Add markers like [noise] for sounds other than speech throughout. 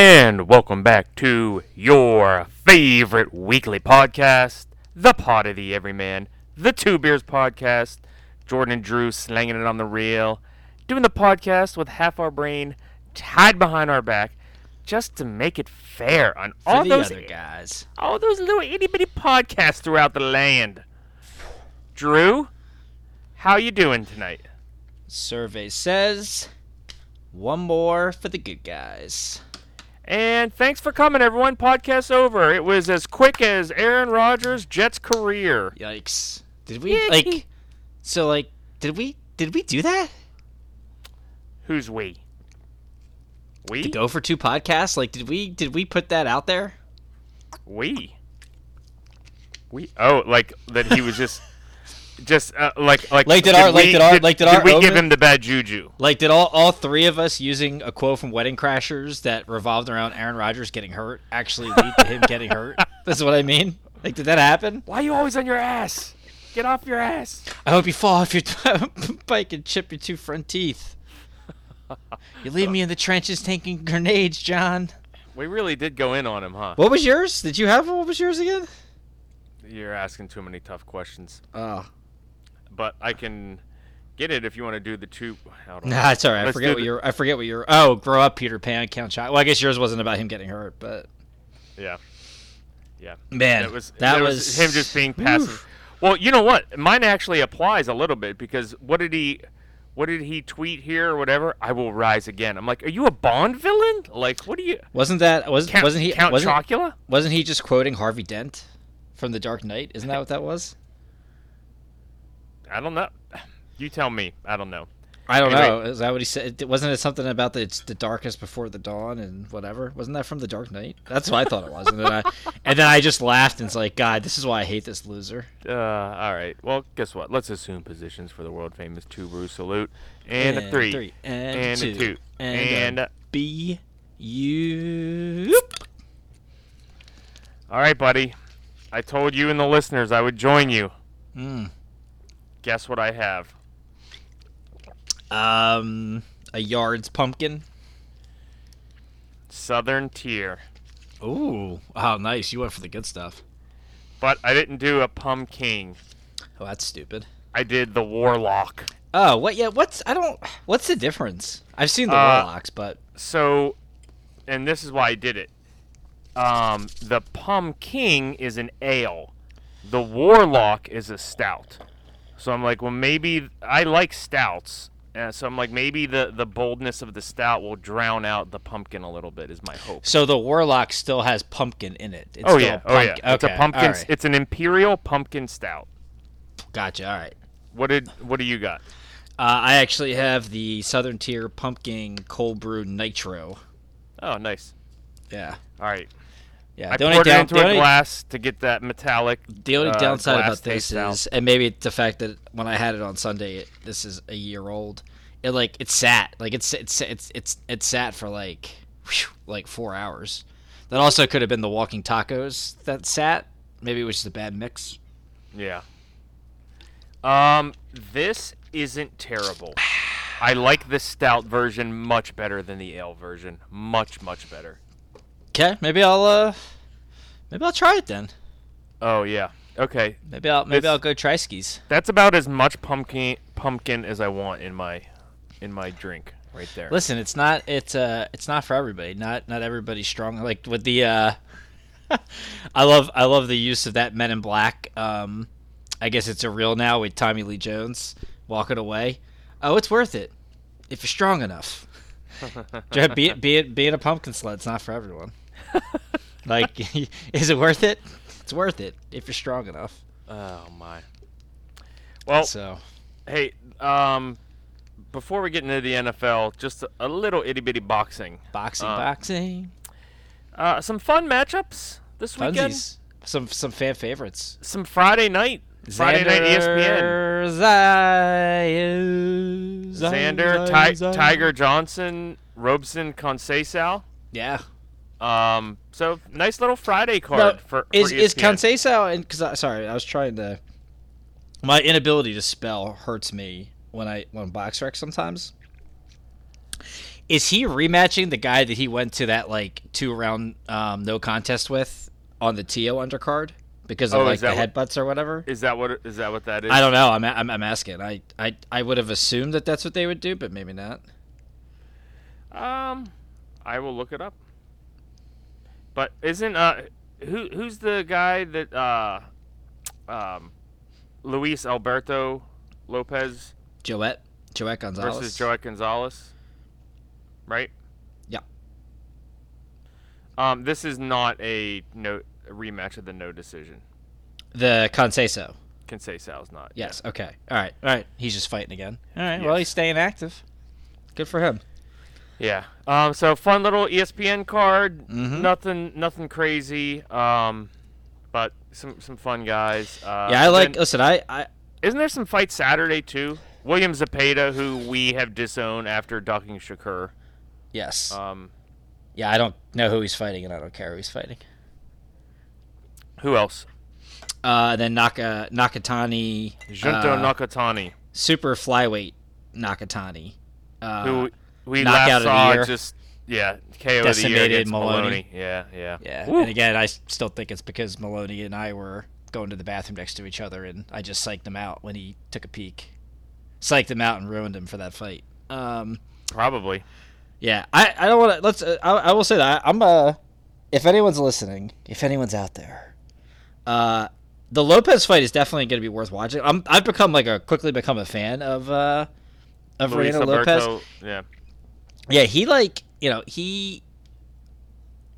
And welcome back to your favorite weekly podcast, the Pod of the Everyman, the Two Beers podcast. Jordan and Drew slanging it on the reel, doing the podcast with half our brain tied behind our back, just to make it fair on For all the those other guys. all those little itty bitty podcasts throughout the land. Drew, how you doing tonight? Survey says one more for the good guys. And thanks for coming, everyone. Podcast over. It was as quick as Aaron Rodgers' Jets career. Yikes. Did we like so like did we did we do that? Who's we? We? To go for two podcasts? Like did we did we put that out there? We? We? Oh, like that he was just, just uh, like like. Like, did our- like, we- did our- like, did our we give him the bad juju? Like did all all three of us using a quote from Wedding Crashers that revolved around Aaron Rodgers getting hurt actually lead to him getting hurt? [laughs] That's what I mean. Like did that happen? Why are you always on your ass? Get off your ass. I hope you fall off your [laughs] bike and chip your two front teeth. [laughs] You leave me in the trenches taking grenades, John. We really did go in on him, huh? What was yours? Did you have what was yours again? You're asking too many tough questions. Oh, But I can get it if you want to do the two. Nah, it's all right. I Let's forget do what the- your I forget what your oh grow up Peter Pan count child. Well, I guess yours wasn't about him getting hurt, but Yeah. Yeah. man, It was that it was, him just being passive. Well, you know what? Mine actually applies a little bit because what did he what did he tweet here or whatever? I will rise again. I'm like, are you a Bond villain? Like, what do you Wasn't that was Count, wasn't he Count wasn't, Chocula? wasn't he just quoting Harvey Dent from The Dark Knight? Isn't that what that was? I don't know. You tell me. I don't know. I don't Anyway. know. Is that what he said? Wasn't it something about the it's the darkest before the dawn and whatever? Wasn't that from The Dark Knight? That's what I thought it was. And then I, [laughs] and then I just laughed and it's like, God, this is why I hate this loser. Uh, all right. Well, guess what? Let's assume positions for the world famous two brew salute and, a three, and, and two, a two and, and a B U. all right, buddy. I told you and the listeners I would join you. Mm. Guess what I have? Um, a yard's pumpkin. Southern Tier. Ooh, oh, nice. You went for the good stuff. But I didn't do a pumpkin. Oh, that's stupid. I did the Warlock. Oh, what? Yeah, what's I don't. What's the difference? I've seen the Uh, warlocks, but So, and this is why I did it. Um, the pumpkin is an ale. The Warlock is a stout. So I'm like, well, maybe I like stouts. Uh, so I'm like, maybe the, the boldness of the stout will drown out the pumpkin a little bit. Is my hope. so the warlock still has pumpkin in it. It's oh still yeah, oh yeah. pump- It's a pumpkin. right. It's an imperial pumpkin stout. Gotcha. All right. What did what do you got? Uh, I actually have the Southern Tier Pumpkin Cold Brew Nitro. Oh, nice. Yeah. All right. Yeah. I only, poured it down, into the, a only, glass to get that metallic. the only uh, downside about this is, and maybe the fact that when I had it on Sunday, it, this is a year old. It like it sat like it's it's it's it's it sat for like whew, like four hours. That also could have been the walking tacos that sat. Maybe it was just a bad mix. Yeah. Um, this isn't terrible. [sighs] I like the stout version much better than the ale version. Much, much better. Okay, maybe I'll uh, maybe I'll try it then. Oh yeah. Okay. Maybe I'll maybe I'll go try skis. That's about as much pumpkin pumpkin as I want in my in my drink right there. Listen, it's not it's uh it's not for everybody. Not not everybody's strong. Like with the uh, [laughs] I love I love the use of that Men in Black. Um, I guess it's a real now with Tommy Lee Jones walking away. Oh, it's worth it if you're strong enough. Ju- [laughs] be it, be it being a pumpkin sled's not for everyone. [laughs] like, [laughs] is it worth it? It's worth it if you're strong enough. Oh my. Well, So hey, um, before we get into the NFL, just a, a little itty bitty boxing. boxing, Uh, boxing, Uh, some fun matchups this weekend. some some fan favorites. Some Friday night. Friday night E ESPN. Xander, Xander, Ti- Tiger Johnson, Robson Conceição. Yeah. Um, so nice little Friday card No, for, for is is ESPN. Conceição and because sorry, I was trying to. My inability to spell hurts me when I when box rec sometimes. is he rematching the guy that he went to that like two round um, no contest with on the Tio undercard because of Oh, like the what- headbutts or whatever? Is that what? Is that what that is? I don't know. I'm, I'm I'm asking. I, I I would have assumed that that's what they would do, but maybe not. Um, I will look it up. But isn't uh who who's the guy that uh um Luis Alberto Lopez Joet, Joet Gonzalez versus Joet Gonzalez? Right? Yeah. Um, this is not a no a rematch of the no decision. The Conceição. Can say Sal's not. Yes. Okay. All right. All right. He's just fighting again. All right. Well, he's staying active. Good for him. Yeah. Um. So fun little ESPN card. Mhm. Nothing. Nothing crazy. Um. But some some fun guys. Uh, yeah, I like. then- listen, I, I Isn't there some fight Saturday too? William Zepeda, who we have disowned after ducking Shakur. yes. Um. yeah, I don't know who he's fighting, and I don't care who he's fighting. Who else? Uh, then Naka Nakatani, Junto uh, Nakatani, super flyweight Nakatani, uh, who we knockout last of the saw year. just yeah KO of the year Decimated against Moloney. Moloney. Yeah. Yeah. yeah. Woo. And again, I still think it's because Moloney and I were going to the bathroom next to each other, and I just psyched him out when he took a peek. Psyched him out and ruined him for that fight. Um, Probably. Yeah, I, I don't want to. Let's. Uh, I, I will say that I'm. Uh, if anyone's listening, if anyone's out there, uh, the Lopez fight is definitely going to be worth watching. I'm. I've become like a quickly become a fan of uh, of Luis Reino Lopez. Yeah. Yeah, he like you know he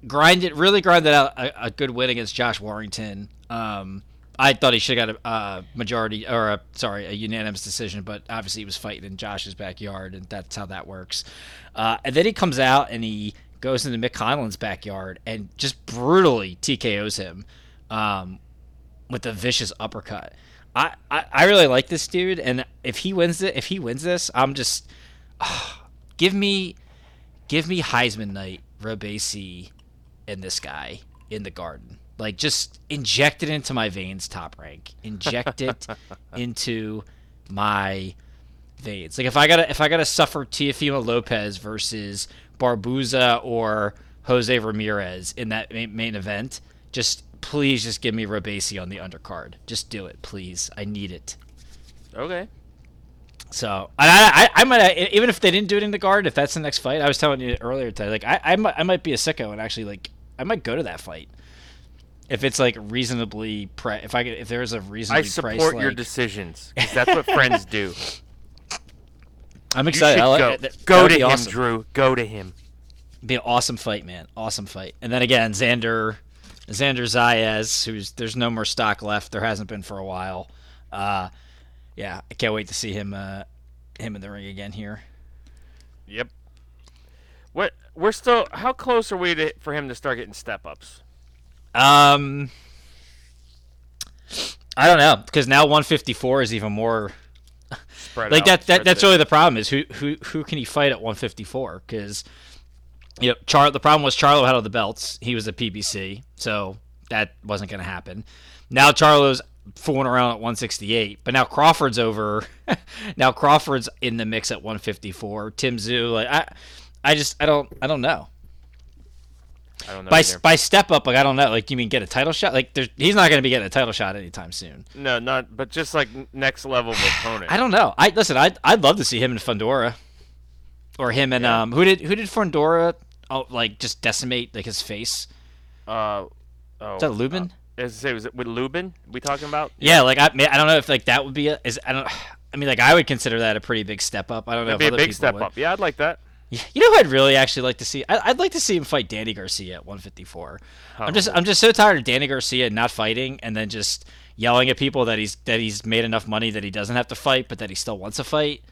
grinded really grinded out a, a good win against Josh Warrington. Um, I thought he should have got a, majority or a, sorry a unanimous decision, but obviously he was fighting in Josh's backyard, and that's how that works. Uh, and then he comes out and he goes into Mick Conlan's backyard and just brutally TKOs him um, with a vicious uppercut. I, I, I really like this dude, and if he wins it, if he wins this, I'm just [sighs] give me give me Heisman night, Robeisy, and this guy in the garden. Like just inject it into my veins, top rank. Inject it [laughs] into my veins. Like if I gotta if I gotta suffer Teofimo Lopez versus Barboza or Jose Ramirez in that main, event, just please just give me Robeisy on the undercard. Just do it, please. I need it. Okay. So I, I, I might even if they didn't do it in the guard, if that's the next fight, I was telling you earlier today, like I, I might, I might be a sicko and actually like I might go to that fight if it's like reasonably pre. If I if there's a reasonably I support priced, your like- decisions because that's what friends do. [laughs] I'm excited. should I go. That- Go to him, awesome. Drew. Go to him. Be an awesome fight, man. Awesome fight. And then again, Xander, Xander Zayas, who's there's no more stock left. There hasn't been for a while. Uh, yeah, I can't wait to see him, uh, him in the ring again here. Yep. What? We're still. How close are we to for him to start getting step ups? Um, I don't know because now 154 is even more Spread like out, that. That that's thin. really the problem is who who who can he fight at 154 because you know Char. The problem was Charlo had all the belts. He was a PBC, so that wasn't going to happen. Now Charlo's fooling around at 168, but now Crawford's over. [laughs] now Crawford's in the mix at 154. Tim Tszyu, like I, I just I don't I don't know. I don't know. By either. by step up, like I don't know. Like you mean get a title shot? Like there's, he's not going to be getting a title shot anytime soon. no, not. But just like next level opponent. [sighs] I don't know. I listen. I I'd love to see him in Fundora, or him and Yeah. um who did who did Fundora oh like just decimate like his face? Uh, oh. Is that Lubin? Uh, as I say, was it with Lubin? We talking about? yeah, like I I don't know if like that would be a is I don't. I mean, like I would consider that a pretty big step up. I don't know That'd if be a big step would. up. Yeah, I'd like that. You know, who I'd really actually like to see. I, I'd like to see him fight Danny Garcia at 154. I'm just Oh. I'm just so tired of Danny Garcia not fighting and then just yelling at people that he's that he's made enough money that he doesn't have to fight, but that he still wants to fight.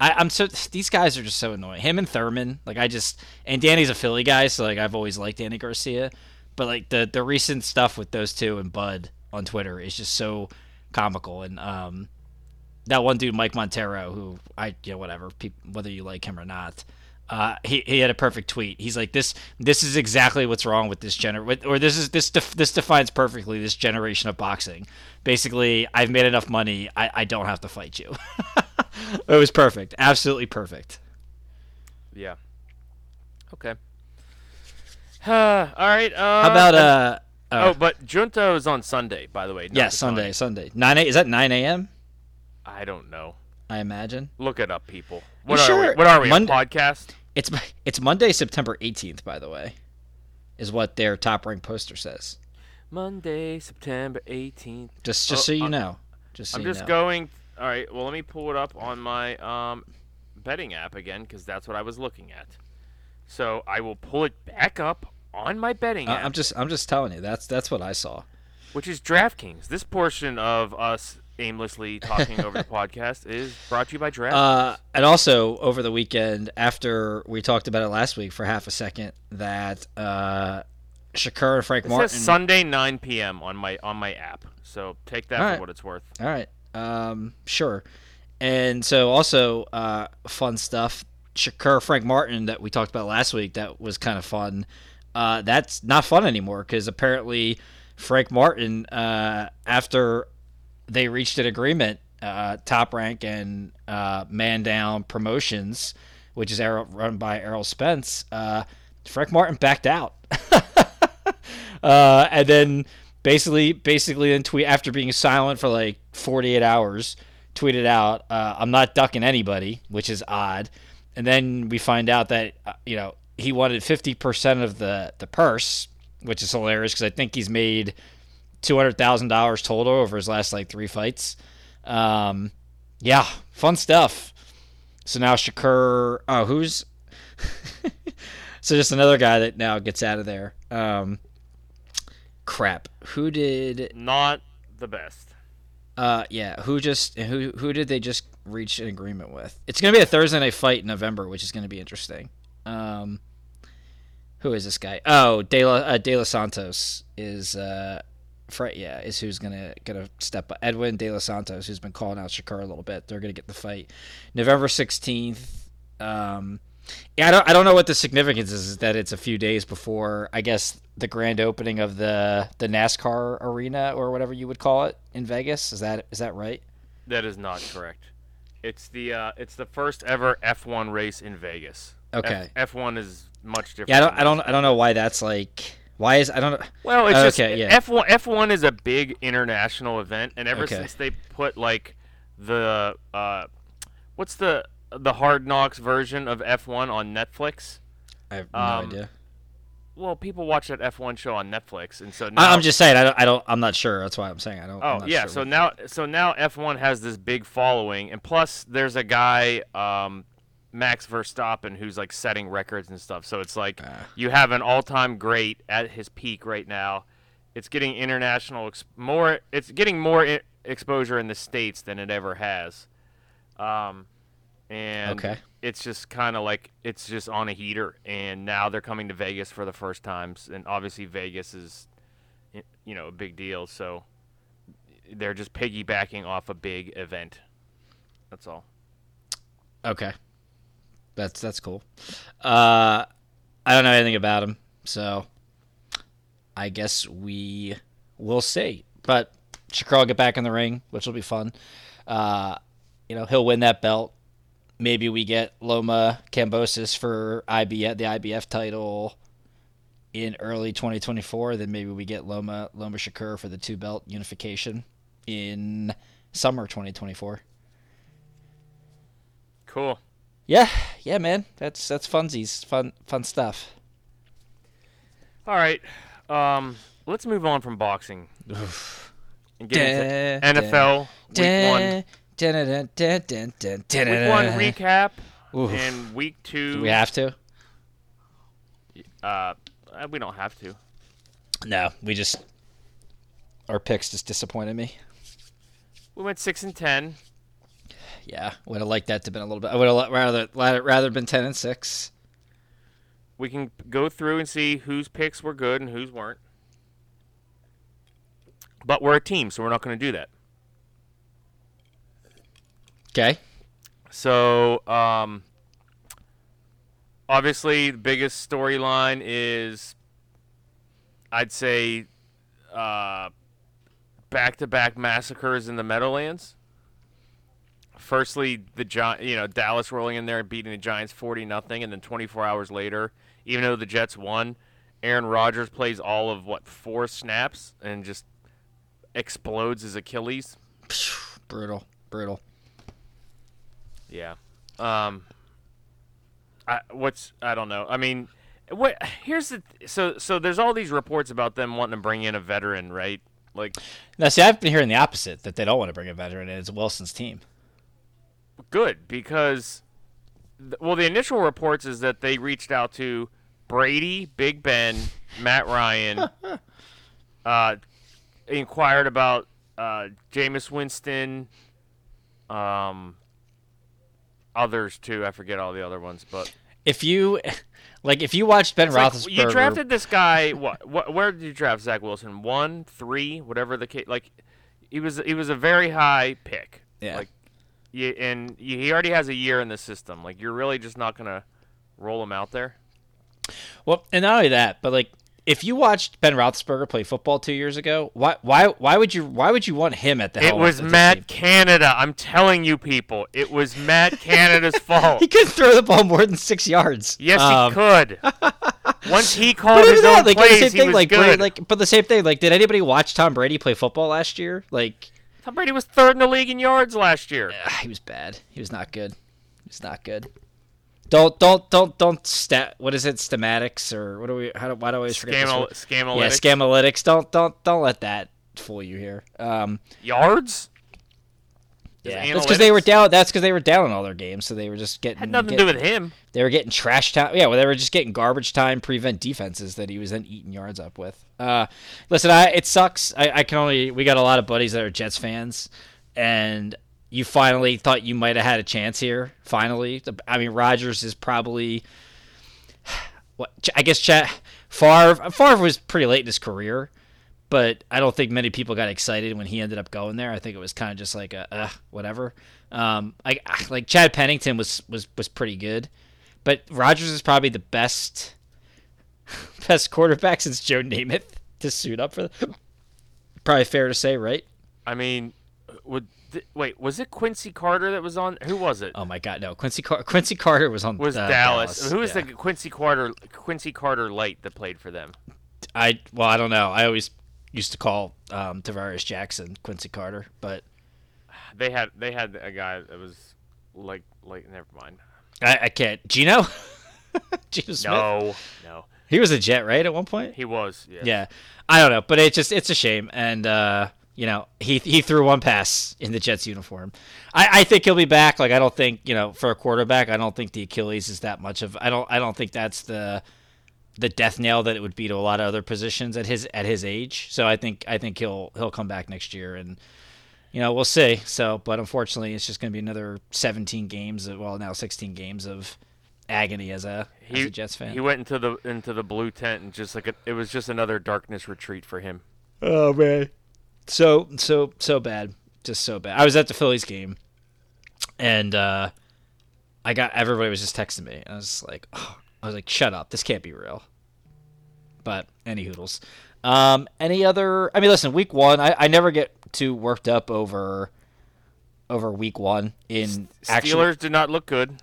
I, I'm so these guys are just so annoying. Him and Thurman, like I just and Danny's a Philly guy, so like I've always liked Danny Garcia, but like the the recent stuff with those two and Bud on Twitter is just so comical and um that one dude Mike Montero who I you know whatever whether you like him or not. Uh, he, he had a perfect tweet. He's like this. This is exactly what's wrong with this gener, or this is this def- this defines perfectly this generation of boxing. Basically, I've made enough money. I, I don't have to fight you. [laughs] it was perfect, absolutely perfect. Yeah. Uh, [sighs] all right. Uh, How about uh? Oh, uh but Junto is on Sunday, by the way. yeah, Sunday. Sunday. Nine a, is that nine a.m. I don't know. I imagine. Look it up, people. What are sure? we? What are we? Monday- podcast? It's it's Monday, September eighteenth. By the way, is what their top ranked poster says. Monday, September 18th. Just just Oh, so you I'm- know. Just so I'm you just know. going. All right. Well, let me pull it up on my um, betting app again because that's what I was looking at. So I will pull it back up on my betting app, I'm just I'm just telling you. That's that's what I saw. which is DraftKings. This portion of us aimlessly talking over the [laughs] podcast is brought to you by DraftKings. Uh, and also over the weekend, after we talked about it last week for half a second, that uh, Shakur and Frank it Martin. says Sunday 9 p.m. on my on my app. So take that All for right. what it's worth. All right. Um, sure. And so also uh, fun stuff. Shakur Frank Martin that we talked about last week that was kind of fun. Uh, that's not fun anymore because apparently Frank Martin uh, after they reached an agreement, uh, Top Rank and uh, Man Down Promotions, which is Errol, run by Errol Spence. Uh, Frank Martin backed out, [laughs] uh, and then basically, basically, then tweet after being silent for like 48 hours, tweeted out, uh, "I'm not ducking anybody," which is odd. And then we find out that uh, you know he wanted 50% of the the purse, which is hilarious because I think he's made two hundred thousand dollars total over his last like three fights. Um, yeah, fun stuff. So now Shakur, oh, who's [laughs] so just another guy that now gets out of there. Um, crap. Who did? Not the best. Uh, yeah. Who just who who did they just reach an agreement with? It's gonna be a Thursday night fight in November, which is gonna be interesting. Um, who is this guy? Oh, De La, uh, De Los Santos is uh, Fre- yeah, is who's gonna gonna step up. Edwin De Los Santos, who's been calling out Shakur a little bit. They're gonna get the fight November sixteenth. Um, yeah, I don't I don't know what the significance is. Is that it's a few days before I guess the grand opening of the the NASCAR arena or whatever you would call it in Vegas. Is that is that right? That is not correct. It's the uh, it's the first ever F1 race in Vegas. Okay. F1 is much different. Yeah, I don't I don't I don't know why that's like why is I don't know. Well, it's just Okay, yeah. F1. F1 is a big international event, and ever Okay. since they put like the uh, what's the the Hard Knocks version of F1 on Netflix? I have no Um, idea. Well, people watch that F1 show on Netflix, and so now, I'm just saying I don't I don't I'm not sure. That's why I'm saying I don't. I'm Oh yeah, sure so now so now F1 has this big following, and plus there's a guy, um, Max Verstappen, who's like setting records and stuff. So it's like Ah. you have an all-time great at his peak right now. It's getting international ex- more. It's getting more I- exposure in the states than it ever has. Um, and Okay. it's just kind of like it's just on a heater, and now they're coming to Vegas for the first times, and obviously Vegas is, you know, a big deal. So they're just piggybacking off a big event. That's all. Okay. That's that's cool. Uh, I don't know anything about him, so I guess we will see. But Shakur will get back in the ring, which will be fun. Uh, you know, he'll win that belt. Maybe we get Loma Kambosos for IBF, the IBF title in early 2024. Then maybe we get Loma Loma Shakur for the two belt unification in summer 2024. Cool. Yeah, yeah, man. That's that's funsies, fun fun stuff. All right. Um, let's move on from boxing [sighs] and get Dun, into NFL week one. Dun, dun, dun, dun, Week one recap Oof. and week two. Do we have to? Uh, we don't have to. No, we just our picks just disappointed me. We went six and ten. Yeah, would have liked that to have been a little bit. I would have rather rather rather been ten and six. We can go through and see whose picks were good and whose weren't. But we're a team, so we're not going to do that. Okay. So, um, obviously, the biggest storyline is, I'd say, uh, back-to-back massacres in the Meadowlands. Firstly, the Gi- you know Dallas rolling in there and beating the Giants forty nothing, and then 24 hours later, even though the Jets won, Aaron Rodgers plays all of what four snaps and just explodes his Achilles. [sighs] brutal, brutal. Yeah. Um. I what's I don't know. I mean, what here's the so so there's all these reports about them wanting to bring in a veteran, right? Like Now, see, I've been hearing the opposite that they don't want to bring a veteran in. It's Wilson's team. Good because th- well the initial reports is that they reached out to Brady, Big Ben, Matt Ryan, [laughs] uh, inquired about uh, Jameis Winston, um, others too. I forget all the other ones, but If you, [laughs] like, if you watched Ben It's like, Roethlisberger, you drafted this guy. What, what? Where did you draft Zach Wilson? One, three, whatever the case. Like, he was he was a very high pick. Yeah. Like, you, and he already has a year in the system. Like, you're really just not gonna roll him out there. Well, and not only that, but like if you watched Ben Roethlisberger play football two years ago, why why why would you why would you want him at the It was Matt team? Canada. I'm telling you, people, it was Matt [laughs] Canada's [laughs] fault. He couldn't throw the ball more than six yards. Yes, Um, he could. [laughs] Once he called his that, own like the plays, same he thing, was like good. Brady, like, but the same thing. Like, did anybody watch Tom Brady play football last year? Like, Tom Brady was third in the league in yards last year. he was bad. He was not good. He was not good. Don't don't don't don't stat. What is it? Stematics or what do we? How do why do I always forget? this Scamal- word? Scamolytics. Yeah, scamalytics. Don't don't don't let that fool you here. Um, yards. Yeah, that's because they were down. That's because they were down in all their games, so they were just getting Had nothing to do with him. They were getting trash time. Yeah, well, they were just getting garbage time prevent defenses that he was then eating yards up with. Uh, listen, I it sucks. I, I can only we got a lot of buddies that are Jets fans, and you finally thought you might have had a chance here. Finally, I mean, Rodgers is probably [sighs] what I guess. Chat Favre Favre was pretty late in his career, but I don't think many people got excited when he ended up going there. I think it was kind of just like a uh, whatever. Um, I [sighs] like Chad Pennington was was was pretty good, but Rodgers is probably the best [laughs] best quarterback since Joe Namath to suit up for. The, probably fair to say, right? I mean, would th- wait was it Quincy Carter that was on? Who was it? Oh my God, no! Quincy Car- Quincy Carter was on was uh, Dallas? Who was yeah. the Quincy Carter Quincy Carter light that played for them? I well, I don't know. I always used to call um, Tarvaris Jackson Quincy Carter, but They had they had a guy that was like like never mind. I, I can't. Geno, [laughs] Geno Smith. No, no, He was a Jet, right? At one point. he was. Yes. Yeah, I don't know, but it's just it's a shame, and uh, you know he he threw one pass in the Jets uniform. I, I think he'll be back. Like I don't think you know for a quarterback, I don't think the Achilles is that much of. I don't I don't think that's the the death nail that it would be to a lot of other positions at his at his age. So I think I think he'll he'll come back next year and. You know, we'll see. So, but unfortunately, it's just going to be another 17 games. Well, now 16 games of agony as a as a Jets fan. he went into the into the blue tent and just like a, it was just another darkness retreat for him. Oh man, so so so bad, just so bad. I was at the Phillies game, and uh, I got everybody was just texting me. I was like, oh, I was like, shut up, this can't be real. But any hoodles. Um, any other? I mean, listen, week one, I, I never get too worked up over over week one in actually. Steelers did not look good.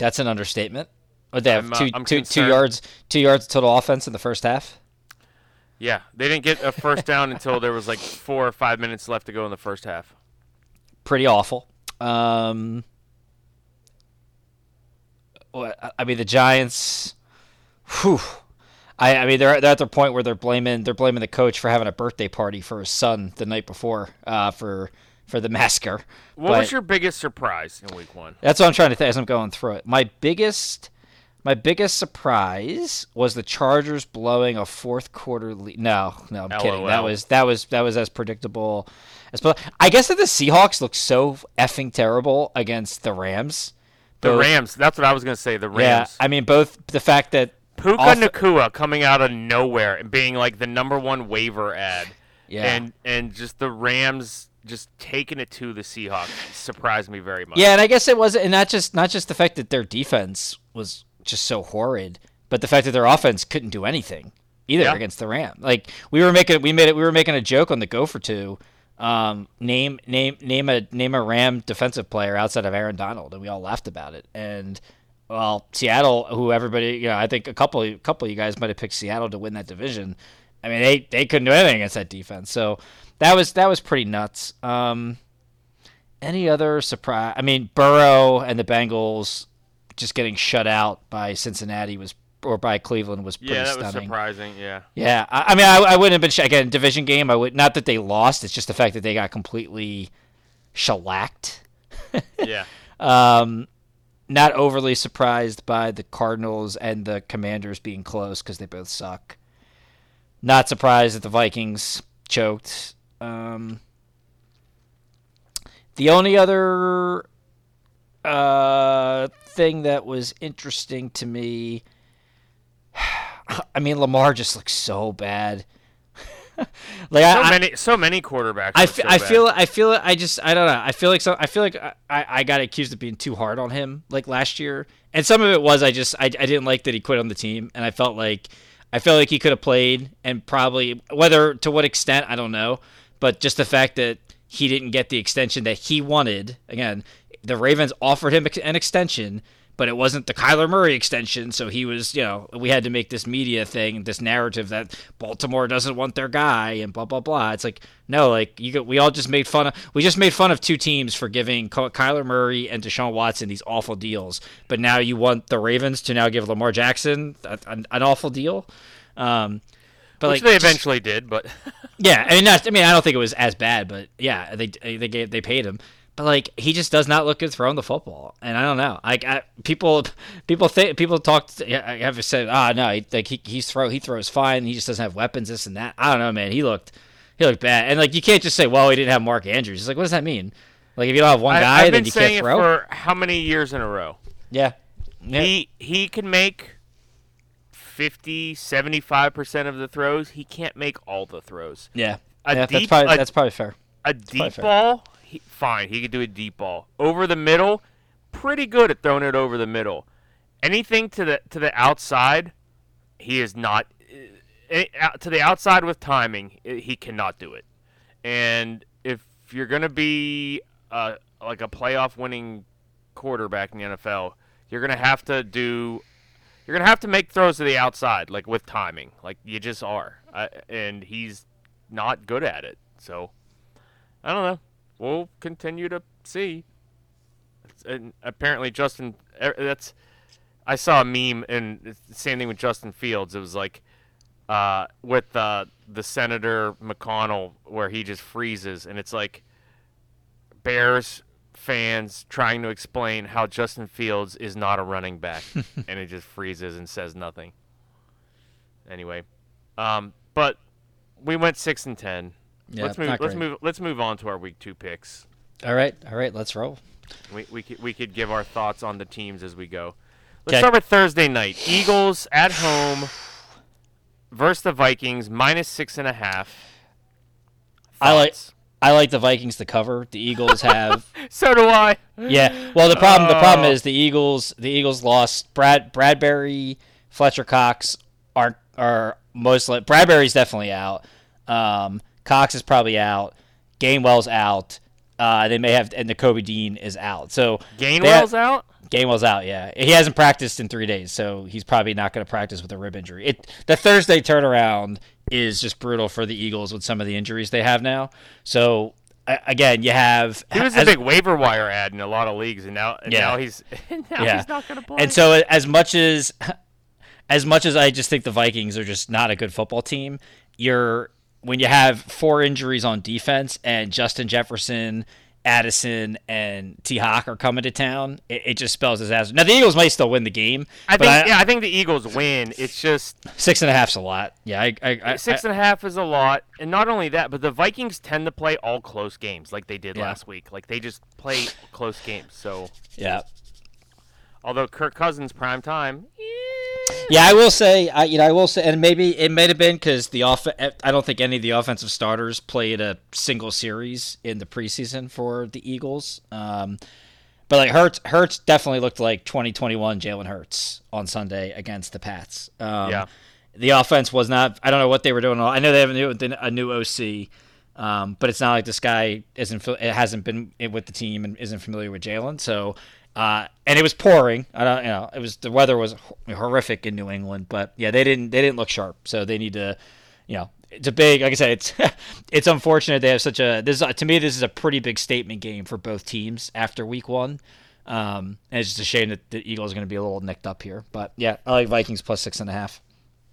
That's an understatement. Or they have I'm, uh, two I'm two- two yards two yards total offense in the first half. Yeah, they didn't get a first down until there was like four or five minutes left to go in the first half. pretty awful. Um, I- I mean, the Giants. Whew. I, I mean, they're they're at the point where they're blaming they're blaming the coach for having a birthday party for his son the night before uh, for for the massacre. What But was your biggest surprise in week one? That's what I'm trying to think as I'm going through it. My biggest my biggest surprise was the Chargers blowing a fourth quarter lead. No, no, I'm kidding. That was that was that was as predictable as. I guess that the Seahawks look so effing terrible against the Rams. The Rams. That's what I was gonna say. The Rams. Yeah. I mean both the fact that Puka off- Nacua coming out of nowhere and being like the number one waiver ad, yeah. and and just the Rams just taking it to the Seahawks surprised me very much. Yeah, and I guess it wasn't, and not just not just the fact that their defense was just so horrid, but the fact that their offense couldn't do anything either Yeah. against the Ram. Like we were making we made it we were making a joke on the go for two. Um, name name name a name a Ram defensive player outside of Aaron Donald, and we all laughed about it. And well, Seattle, who everybody, you know, I think a couple, a couple of you guys might have picked Seattle to win that division. I mean, they they couldn't do anything against that defense. So that was that was pretty nuts. Um, any other surprise? I mean, Burrow and the Bengals just getting shut out by Cincinnati was or by Cleveland was pretty Yeah, that stunning. was surprising. Yeah. Yeah, I, I mean, I, I wouldn't have been sh- again division game. I would not that they lost. It's just the fact that they got completely shellacked. [laughs] Yeah. Um, not overly surprised by the Cardinals and the Commanders being close because they both suck. Not surprised that the Vikings choked. Um, the only other uh, thing that was interesting to me, [sighs] I mean, Lamar just looks so bad. [laughs] like So I, many, so many quarterbacks. I, so I feel I feel I just I don't know I feel like I feel like I, I got accused of being too hard on him like last year and some of it was I just I, I didn't like that he quit on the team and I felt like I felt like he could have played and probably whether to what extent I don't know but just the fact that he didn't get the extension that he wanted again the Ravens offered him an extension but it wasn't the Kyler Murray extension. So he was, you know, we had to make this media thing, this narrative that Baltimore doesn't want their guy and blah blah blah. It's like no, like you, we all just made fun of, we just made fun of two teams for giving Kyler Murray and Deshaun Watson these awful deals. But now you want the Ravens to now give Lamar Jackson an, an awful deal. Um, but Which like they eventually did, but [laughs] yeah, I mean, not, I mean, I don't think it was as bad, but yeah, they they gave they paid him, but like he just does not look good throwing the football, and I don't know. Like I, people, people think people talk. yeah, I have said, ah, no, he, like he he's throw he throws fine. He just doesn't have weapons, this and that. I don't know, man. He looked he looked bad, and like you can't just say, well, he didn't have Mark Andrews. It's like, what does that mean? Like if you don't have one guy, I've then you saying can't it throw. for how many years in a row? yeah. yeah, He he can make 50, 75% of the throws. He can't make all the throws. yeah. A yeah that's probably a- that's probably fair. A probably deep ball, he, fine. He could do a deep ball. Over the middle, pretty good at throwing it over the middle. Anything to the to the outside, he is not. eh, To the outside with timing, eh, he cannot do it. And if you're gonna be uh, like a playoff winning quarterback in the NFL, you're gonna have to do. You're gonna have to make throws to the outside, like with timing, like you just are. Uh, and he's not good at it. So I don't know. We'll continue to see. And apparently, Justin. That's. I saw a meme, and same thing with Justin Fields. It was like, uh, with uh, the Senator McConnell, where he just freezes, and it's like, Bears fans trying to explain how Justin Fields is not a running back, [laughs] and it just freezes and says nothing. Anyway, um, but we went six and ten. Yeah, let's move. Let's great. move. Let's move on to our week two picks. All right, all right, let's roll. We we could, we could give our thoughts on the teams as we go. Let's 'Kay. start with Thursday night. Eagles at home versus the Vikings minus six and a half. I like- Thoughts? I like the Vikings to cover. The Eagles have [laughs] So do I. Yeah. Well, the problem the problem Oh. is the Eagles the Eagles lost Brad Bradberry, Fletcher Cox are are most like Bradberry's definitely out. Um, Cox is probably out. Gainwell's out. Uh, they may have and Nakobe Dean is out. So Gainwell's out. Gainwell's out. Yeah, he hasn't practiced in three days, so he's probably not going to practice with a rib injury. It the Thursday turnaround is just brutal for the Eagles with some of the injuries they have now. So again, you have He was a big waiver wire ad in a lot of leagues, and now and Yeah. now he's [laughs] [laughs] now Yeah. he's not going to play. And so as much as [laughs] as much as I just think the Vikings are just not a good football team, you're when you have four injuries on defense and Justin Jefferson, Addison, and T Hawk are coming to town, it, it just spells disaster. Now the Eagles might still win the game, I think I, yeah, I think the Eagles win. It's just six and a half's a lot. Yeah, I, I, I, six and a half is a lot, and not only that, but the Vikings tend to play all close games, like they did Yeah. last week. Like they just play close games. So yeah. although Kirk Cousins prime time, Yeah, I will say, I you know, I will say, and maybe it may have been because the off. I don't think any of the offensive starters played a single series in the preseason for the Eagles. Um, but like Hurts, Hurts definitely looked like 2021 Jalen Hurts on Sunday against the Pats. Um, Yeah. the offense was not. I don't know what they were doing. I know they have a new a new OC. Um, but it's not like this guy isn't it hasn't been with the team and isn't familiar with Jalen. So Uh, and it was pouring. I don't, you know, it was the weather was horrific in New England, but yeah, they didn't they didn't look sharp. So they need to, you know, it's a big. Like I said, it's [laughs] it's unfortunate they have such a. This Is, to me, this is a pretty big statement game for both teams after Week One. Um, and it's just a shame that the Eagles are going to be a little nicked up here. But yeah, I like Vikings plus six and a half.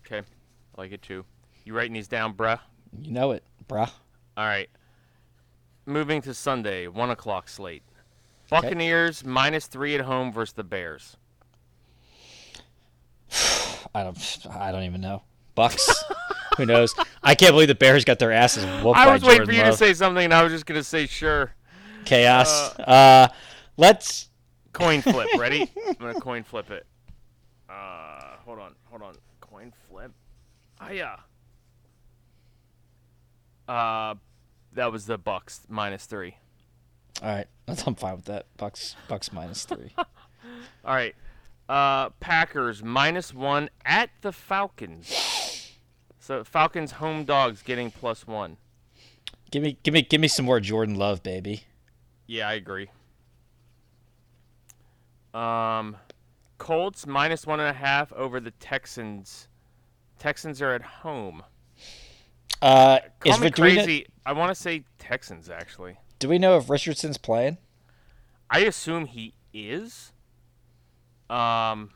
Okay, I like it too. You writing these down, bruh? You know it, bruh. All right. Moving to Sunday, one o'clock slate. Buccaneers minus three at home versus the Bears. [sighs] I don't. I don't even know. Bucks. [laughs] Who knows? I can't believe the Bears got their asses whooped I was waiting for you Love. to say something, and I was just gonna say sure. Chaos. Uh, let's. Coin flip. [laughs] Ready? I'm gonna coin flip it. Uh, hold on, hold on. Coin flip. Ah, yeah. Uh, that was the Bucks minus three. All right, [laughs] I'm fine with that. Bucks. Bucks minus three. [laughs] All right. Uh, Packers minus one at the Falcons. So Falcons home dogs getting plus one. give me, give me, give me some more Jordan Love, baby. Yeah, I agree. Um, Colts minus one and a half over the Texans. Texans are at home. Uh, Call is me crazy. I want to say Texans actually. Do we know if Richardson's playing? I assume he is. Um,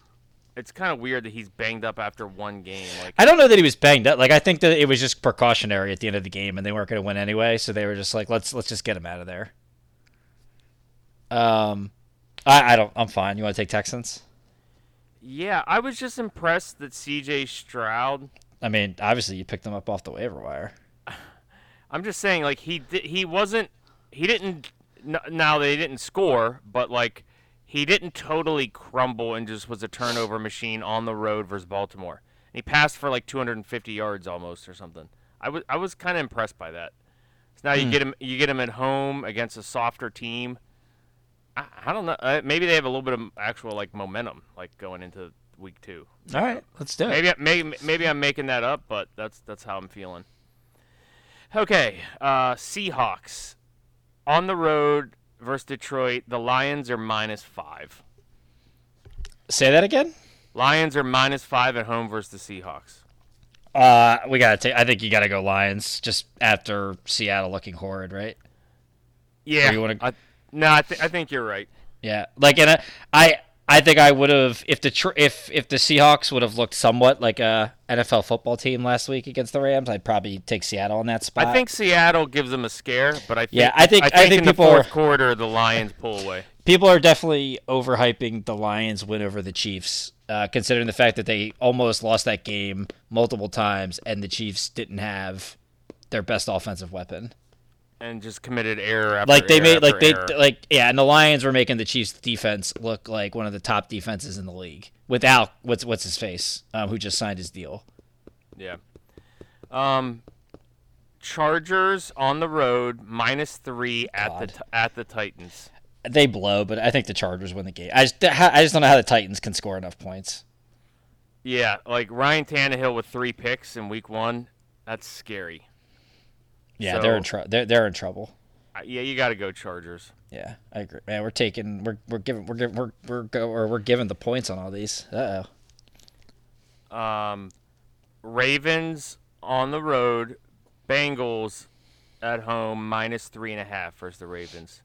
it's kind of weird that he's banged up after one game. Like, I don't know that he was banged up. Like I think that it was just precautionary at the end of the game, and they weren't going to win anyway, so they were just like, let's let's just get him out of there. Um, I I don't. I'm fine. You want to take Texans? yeah, I was just impressed that C.J. Stroud. I mean, obviously you picked them up off the waiver wire. [sighs] I'm just saying, like he he wasn't he didn't. Now they didn't score, but like he didn't totally crumble and just was a turnover machine on the road versus Baltimore. And he passed for like 250 yards almost or something. I was I was kind of impressed by that. So now you get him you get him at home against a softer team. I, I don't know. Uh, maybe they have a little bit of actual like momentum, like going into week two. All right, let's do it. Maybe maybe maybe I'm making that up, but that's that's how I'm feeling. Okay, uh, Seahawks on the road versus Detroit. The Lions are minus five. Say that again. Lions are minus five at home versus the Seahawks. Uh, we gotta take. I think you gotta go Lions just after Seattle looking horrid, right? Yeah, you wanna- I, no, I, th- I think you're right. Yeah, like and I, I, I think I would have if the if if the Seahawks would have looked somewhat like a NFL football team last week against the Rams, I'd probably take Seattle in that spot. I think Seattle gives them a scare, but I think Yeah, I think- I I think, think in the fourth are- quarter the Lions pull away. people are definitely overhyping the Lions win over the Chiefs, uh, considering the fact that they almost lost that game multiple times and the Chiefs didn't have their best offensive weapon. And just committed error after Like they made like they error. like yeah, and the Lions were making the Chiefs defense look like one of the top defenses in the league without what's what's his face, um, who just signed his deal. Yeah. Um, Chargers on the road minus three at the t- at the Titans. They blow, but I think the Chargers win the game. I just I just don't know how the Titans can score enough points. Yeah, like Ryan Tannehill with three picks in Week One. That's scary. Yeah, they're in trouble. They're they're in trouble. Yeah, you got to go Chargers. Yeah, I agree. Man, we're taking we're we're giving we're giving we're we're go, or we're giving the points on all these. Uh oh. Um, Ravens on the road, Bengals at home minus three and a half versus the Ravens.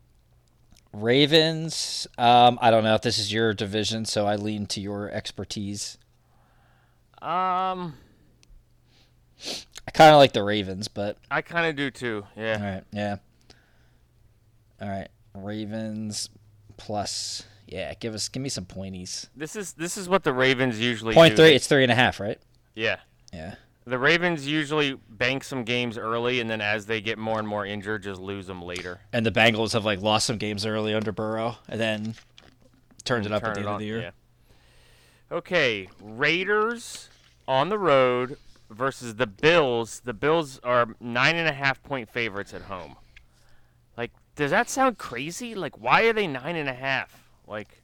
Ravens. Um, I don't know if this is your division, so I lean to your expertise. Um, I kind of like the Ravens, but I kind of do too. Yeah. right, yeah. All right, Ravens plus. Yeah, give us give me some pointies. This is this is what the Ravens usually Point do. three. It's three and a half, right? Yeah. Yeah. The Ravens usually bank some games early, and then as they get more and more injured, just lose them later. And the Bengals have like lost some games early under Burrow, and then turned it up Turn at the end on- of the year. yeah. Okay, Raiders on the road versus the Bills. The Bills are nine and a half point favorites at home. Like, does that sound crazy? Like, why are they nine and a half? Like,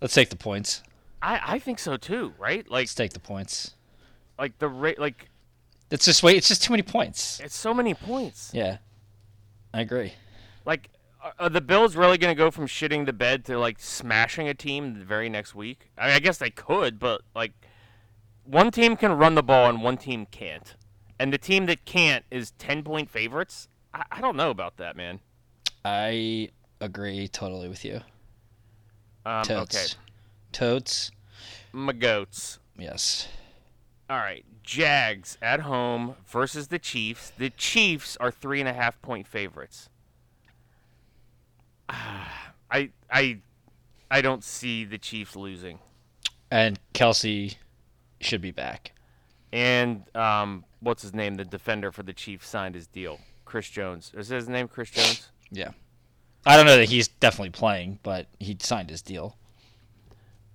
Let's take the points. I I think so too, right? Like, Let's take the points. like the rate, like It's just wait. It's just too many points. it's so many points. Yeah, I agree. Like, Are- Are the Bills really going to go from shitting the bed to like smashing a team the very next week? I mean, I guess they could, but like one team can run the ball and one team can't. And the team that can't is 10 point favorites? I, I don't know about that, man. I agree totally with you. Um, Totes. okay. Totes. My goats. Yes. All right. Jags at home versus the Chiefs. The Chiefs are three and a half point favorites. [sighs] I I I don't see the Chiefs losing. And Kelce should be back. And um, what's his name? The defender for the Chiefs signed his deal. Chris Jones. Is his name Chris Jones? Yeah. I don't know that he's definitely playing, but he signed his deal.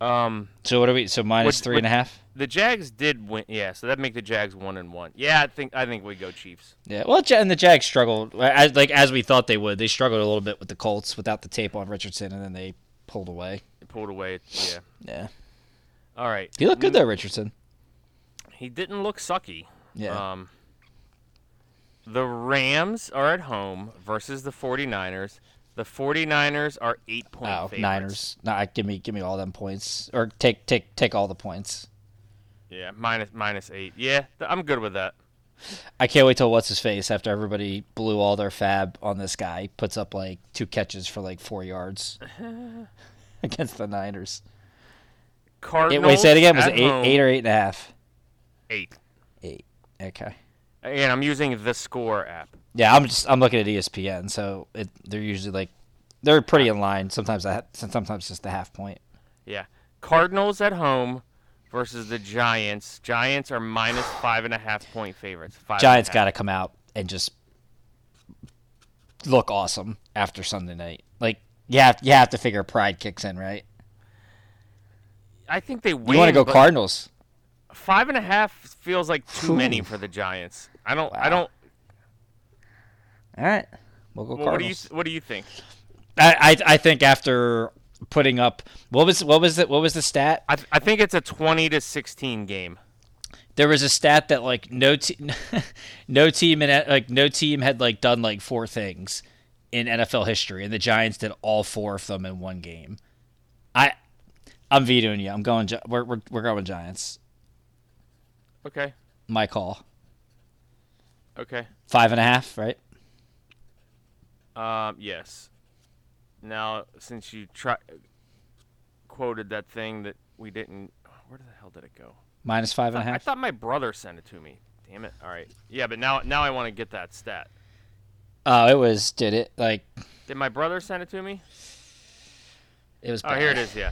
Um, So what are we? So minus Would- three and a half. the Jags did win. Yeah, so that make the Jags one and one. Yeah, I think I think we go Chiefs. Yeah. Well, and the Jags struggled as like as we thought they would. They struggled a little bit with the Colts without the tape on Richardson, and then they pulled away. They pulled away. Yeah. Yeah. All right. He looked good though, Richardson. He didn't look sucky. Yeah. Um, the Rams are at home versus the 49ers. The 49ers are eight point Oh, favorites. Niners. Nah, give me give me all them points, or take take take all the points. Yeah, minus minus eight. Yeah, th- I'm good with that. I can't wait till what's his face after everybody blew all their fab on this guy puts up like two catches for like four yards [laughs] against the Niners. Cardinals. wait, say it again. Was it eight, home, eight or eight and a half? Eight? Eight. Okay. And I'm using the Score app. Yeah, I'm just I'm looking at ESPN, so it, they're usually like they're pretty in line. Sometimes I sometimes just a half point. Yeah, Cardinals at home versus the Giants. Giants are minus five and a half point favorites. Five Giants got to come out and just look awesome after Sunday night. Like you have you have to figure pride kicks in, right? I think they win. You want to go Cardinals? Five and a half feels like too many for the Giants. I don't. I don't. All right, we'll go Well, what do you What do you think? I, I I think after putting up what was what was it what was the stat? I, th- I think it's a twenty to sixteen game. There was a stat that like no te- [laughs] no team in like no team had like done like four things in NFL history, and the Giants did all four of them in one game. I I'm vetoing you. I'm going. We're we're, we're going Giants. Okay. My call. Okay. Five and a half, right? Um. Yes. Now, since you try quoted that thing that we didn't, where the hell did it go? Minus five and a half. I thought my brother sent it to me. Damn it. All right. Yeah, but now now I want to get that stat. Oh, it was. Did it like? Did my brother send it to me? It was. Oh, here it is. Yeah.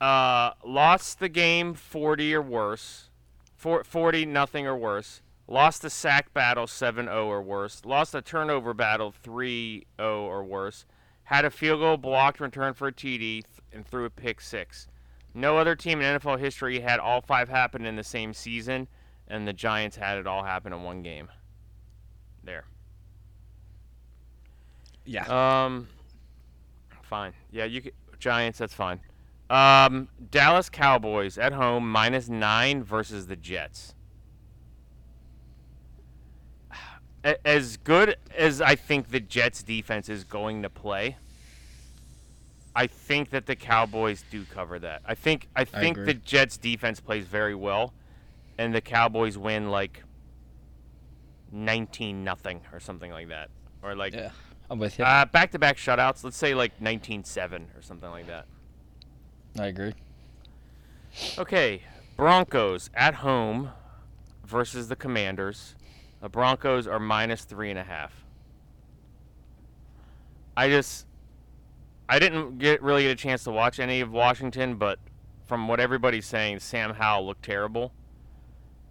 Uh, lost the game 40 or worse. Four, 40 nothing or worse. Lost the sack battle 7-0 or worse. Lost the turnover battle 3-0 or worse. Had a field goal blocked, returned for a TD, th- and threw a pick six. No other team in NFL history had all five happen in the same season, and the Giants had it all happen in one game. There. Yeah. Um, fine. Yeah, you could, Giants. That's fine. Um, Dallas Cowboys at home minus nine versus the Jets. As good as I think the Jets defense is going to play, I think that the Cowboys do cover that. I think I think agree. the Jets defense plays very well, and the Cowboys win like nineteen nothing or something like that, or like yeah. I'm with you. uh, back-to-back shutouts. Let's say like 19-7 or something like that. I agree. Okay, Broncos at home versus the Commanders. The Broncos are minus three and a half. I just, I didn't get really get a chance to watch any of Washington, but from what everybody's saying, Sam Howell looked terrible.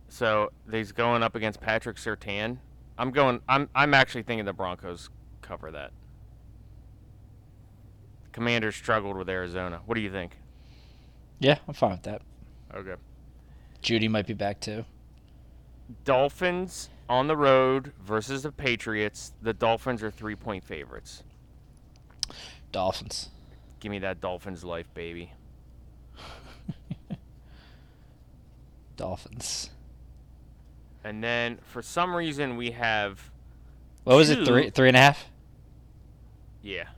So he's going up against Patrick Surtain. I'm going. I'm. I'm actually thinking the Broncos cover that. Commanders struggled with Arizona. What do you think? Yeah, I'm fine with that. Okay. Jeudy might be back too. Dolphins on the road versus the Patriots. The Dolphins are three point favorites. Dolphins. Give me that Dolphins life, baby. [laughs] Dolphins. And then for some reason we have What was Two. it? Three, three and a half. Yeah.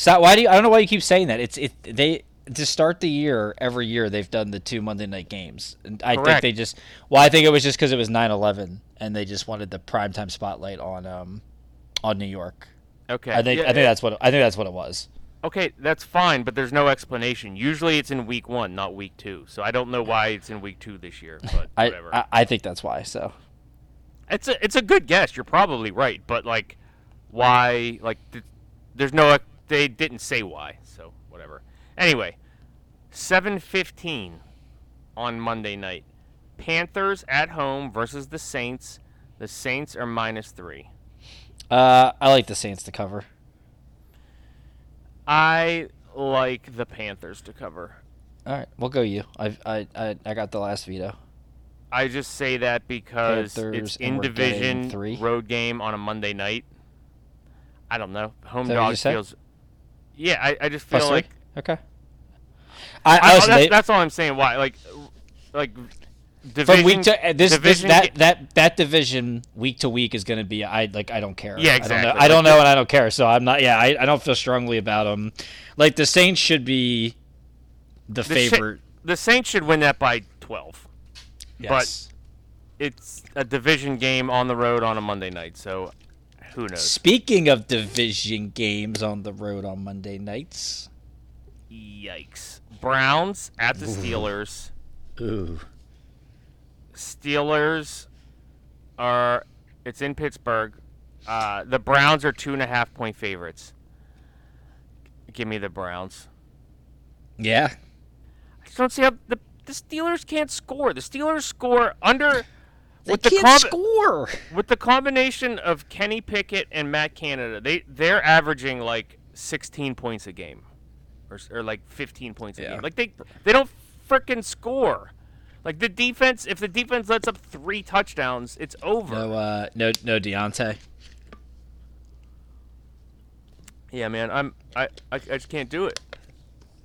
So why do you? I don't know why you keep saying that. It's it they to start the year every year they've done the two Monday night games, and I think they just. Well, I think it was just because it was 9-11 and they just wanted the primetime spotlight on um on New York. Okay. I think Yeah, I think that's what I think that's what it was. Okay, that's fine, but there's no explanation. Usually it's in week one, not week two. So I don't know why it's in week two this year, but [laughs] I, whatever. I I think that's why. So it's a it's a good guess. You're probably right, but like, why? Like, th- there's no. They didn't say why, so whatever. Anyway, seven fifteen on Monday night. Panthers at home versus the Saints. The Saints are minus three. uh, I like the Saints to cover. I like the Panthers to cover. All right, we'll go you. I I I, I got the last veto. I just say that because Panthers, it's in division three? road game on a Monday night. I don't know. Home dog feels. Yeah, I, I just feel like? Okay. I, I, I, listen, that's, that's all I'm saying. Why, like, like division, from week to uh, this, this that that that division week to week is going to be I like I don't care. Yeah, I exactly. don't know, I don't know and I don't care. So I'm not. Yeah, I, I don't feel strongly about them. Like the Saints should be the, the favorite. the Saints should win that by 12. yes. It's a division game on the road on a Monday night, so who knows? Speaking of division games on the road on Monday nights. Yikes! Browns at the Steelers. Ooh. Steelers are it's in Pittsburgh. Uh, the Browns are two and a half point favorites. Give me the Browns. Yeah. I just don't see how the the Steelers can't score. The Steelers score under They with the can't comb- score. with the combination of Kenny Pickett and Matt Canada. They they're averaging like 16 points a game, or, or like 15 points a Yeah. game. Like they they don't freaking score. Like the defense, if the defense lets up three touchdowns, it's over. No, uh, no, no Diontae. Yeah, man, I'm I, I, I just can't do it.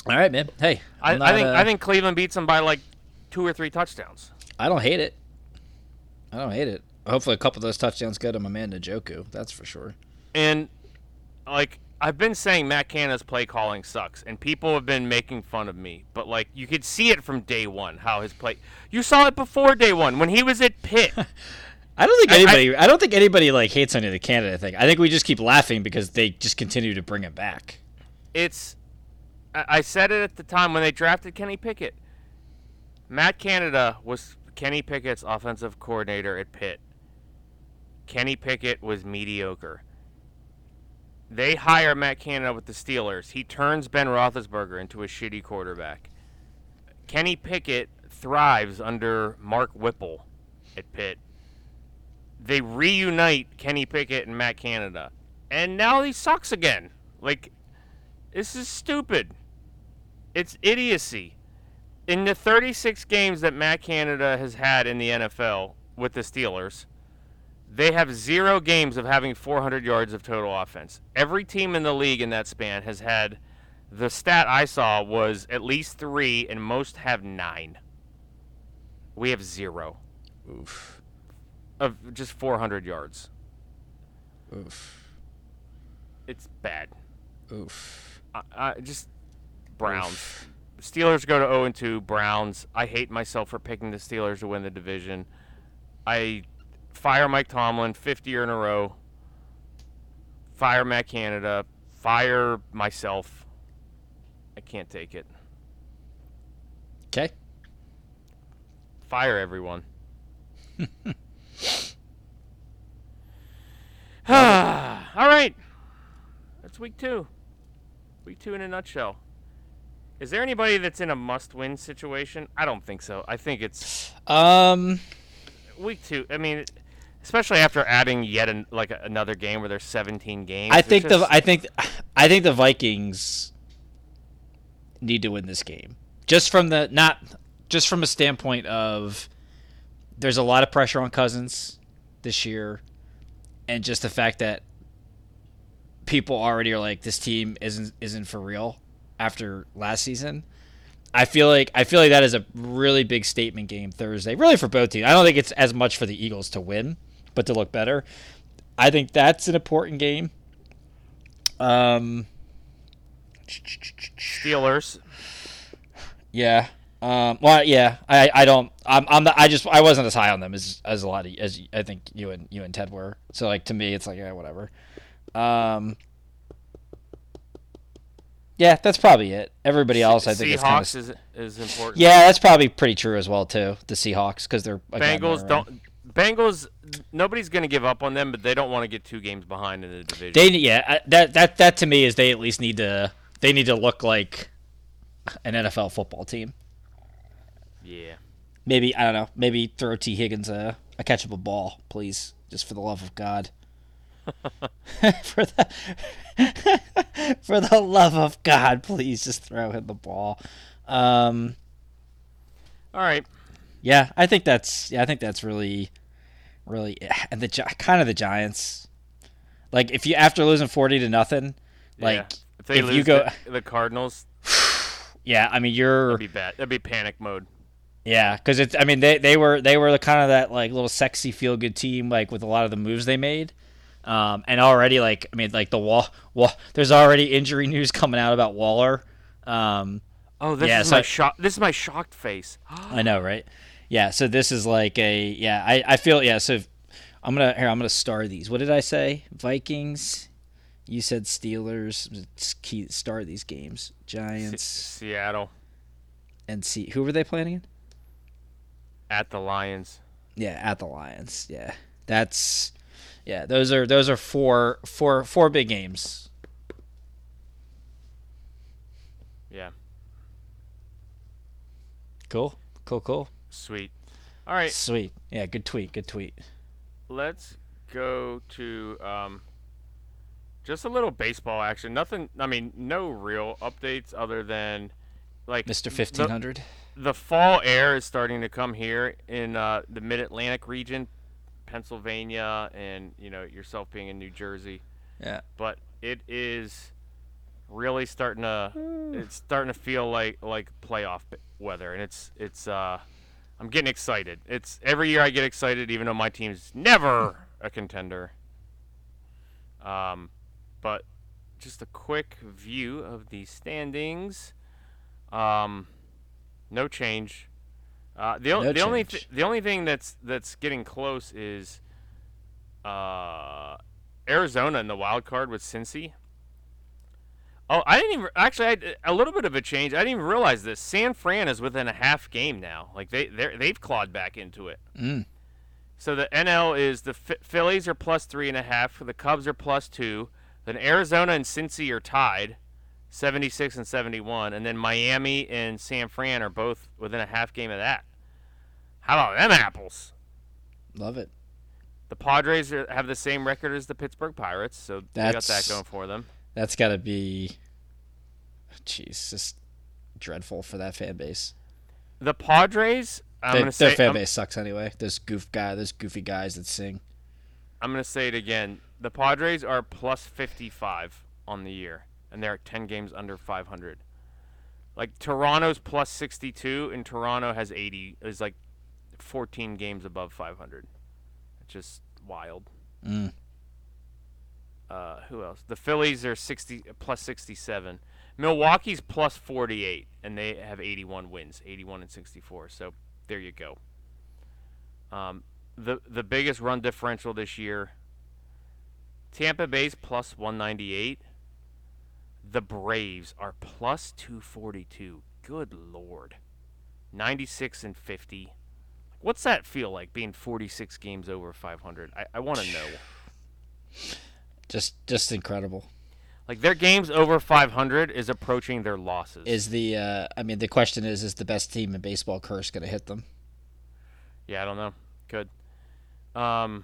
All right, man. Hey, I, I'm I think uh, I think Cleveland beats them by like two or three touchdowns. I don't hate it. I don't hate it. Hopefully, a couple of those touchdowns go to my man Njoku. That's for sure. And like I've been saying, Matt Canada's play calling sucks, and people have been making fun of me. But like you could see it from day one how his play. You saw it before day one when he was at Pitt. [laughs] I don't think I- I- anybody. I, don't think anybody like hates any of the Canada thing. I think we just keep laughing because they just continue to bring it back. it's I, I said it at the time when they drafted Kenny Pickett. Matt Canada was Kenny Pickett's offensive coordinator at Pitt. Kenny Pickett was mediocre. They hire Matt Canada with the Steelers. He turns Ben Roethlisberger into a shitty quarterback. Kenny Pickett thrives under Mark Whipple at Pitt. They reunite Kenny Pickett and Matt Canada, and now he sucks again. Like, this is stupid. It's idiocy. In the 36 games that Matt Canada has had in the NFL with the Steelers, they have zero games of having 400 yards of total offense. Every team in the league in that span has had the stat I saw was at least three, and most have nine. We have zero Oof. of just 400 yards. Oof. It's bad. Oof. I, I just Browns. Steelers go to 0 and 2. Browns. I hate myself for picking the Steelers to win the division. I fire Mike Tomlin 50 year in a row. Fire Matt Canada. Fire myself. I can't take it. Okay. Fire everyone. [laughs] [sighs] All right. That's week two. Week two in a nutshell. Is there anybody that's in a must-win situation? I don't think so. I think it's Um. week two. I mean, especially after adding yet an, like another game where there's 17 games. I think the just- I think I think the Vikings need to win this game. Just from the not just from a standpoint of there's a lot of pressure on Cousins this year and just the fact that people already are like this team isn't isn't for real after last season. I feel like I feel like that is a really big statement game Thursday, really for both teams. I don't think it's as much for the Eagles to win, but to look better. I think that's an important game Um, Steelers. yeah. Um, well, yeah. I, I don't. I'm. I'm. Not, I just. I wasn't as high on them as as a lot of as I think you and you and Ted were. So like to me, it's like yeah, whatever. Um. Yeah, that's probably it. Everybody else, I think, is kinda... is is important. Yeah, that's probably pretty true as well too. The Seahawks because they're Bengals don't. Bengals. Nobody's going to give up on them, but they don't want to get two games behind in the division. They yeah. That that that to me is they at least need to they need to look like an NFL football team. yeah. Maybe I don't know. Maybe throw Tee Higgins a, a catchable ball, please, just for the love of God. [laughs] for the [laughs] for the love of God, please just throw him the ball. Um, All right. yeah, I think that's yeah, I think that's really, really and the kind of the Giants. Like if you after losing forty to nothing, like yeah. if they if lose you go, the, the Cardinals, [sighs] yeah, I mean you're that'd be bad. That'd be panic mode. Yeah, because it's. I mean, they they were they were the kind of that like little sexy feel good team, like with a lot of the moves they made, um, and already like I mean, like the wall wall. There's already injury [laughs] news coming out about Waller. Um, Oh, this Yeah, is so my shock. This is my shocked face. [gasps] I know, right? Yeah. So this is like a yeah. I I feel yeah. So if- I'm gonna here. I'm gonna star these. What did I say? Vikings. You said Steelers. Key star these games. Se- Giants Seattle and see who were they playing again? at the Lions. Yeah, at the Lions. Yeah, that's yeah. Those are those are four four four big games. Yeah. Cool, cool, cool. Sweet. All right. Sweet. Yeah, good tweet. Good tweet. Let's go to um, just a little baseball action. Nothing. I mean, no real updates other than like the- Fifteen Hundred. the fall air is starting to come here in uh, the Mid Atlantic region, Pennsylvania, and you know yourself being in New Jersey. Yeah. But it is really starting to it's starting to feel like like playoff weather, and it's it's uh I'm getting excited. It's every year I get excited, even though my team's never a contender. Um, but just a quick view of the standings. Um, no change. Uh, the, o- No the only th- the only thing that's that's getting close is uh, Arizona in the wild card with Cincy. Oh, I didn't even actually. I, a little bit of a change. I didn't even realize this. San Fran is within a half game now. Like they they they've clawed back into it. Mm. So the NL is the Phi- Phillies are plus three and a half. The Cubs are plus two. Then Arizona and Cincy are tied, 76 and 71. And then Miami and San Fran are both within a half game of that. How about them apples? Love it. The Padres are, have the same record as the Pittsburgh Pirates, so they got that going for them. That's got to be. Jeez, just dreadful for that fan base. The Padres, I'm They- their say, fan I'm, base sucks anyway. Those goof guy, those goofy guys that sing. I'm gonna say it again. The Padres are plus 55 on the year, and they're 10 games under 500. Like Toronto's plus 62, and Toronto has 80. Is like 14 games above 500. It's just wild. Mm. Uh, who else? The Phillies are 60 plus 67. Milwaukee's plus 48, and they have 81 wins, 81 and 64. So there you go. Um, the the biggest run differential this year. Tampa Bay's plus 198. The Braves are plus 242. Good lord. 96 and 50. What's that feel like being 46 games over 500? I, I want to know. [sighs] Just, just incredible. Like their games over 500 is approaching their losses. Is the? Uh, I mean, the question is: Is the best team in baseball curse going to hit them? yeah, I don't know. Good. Um,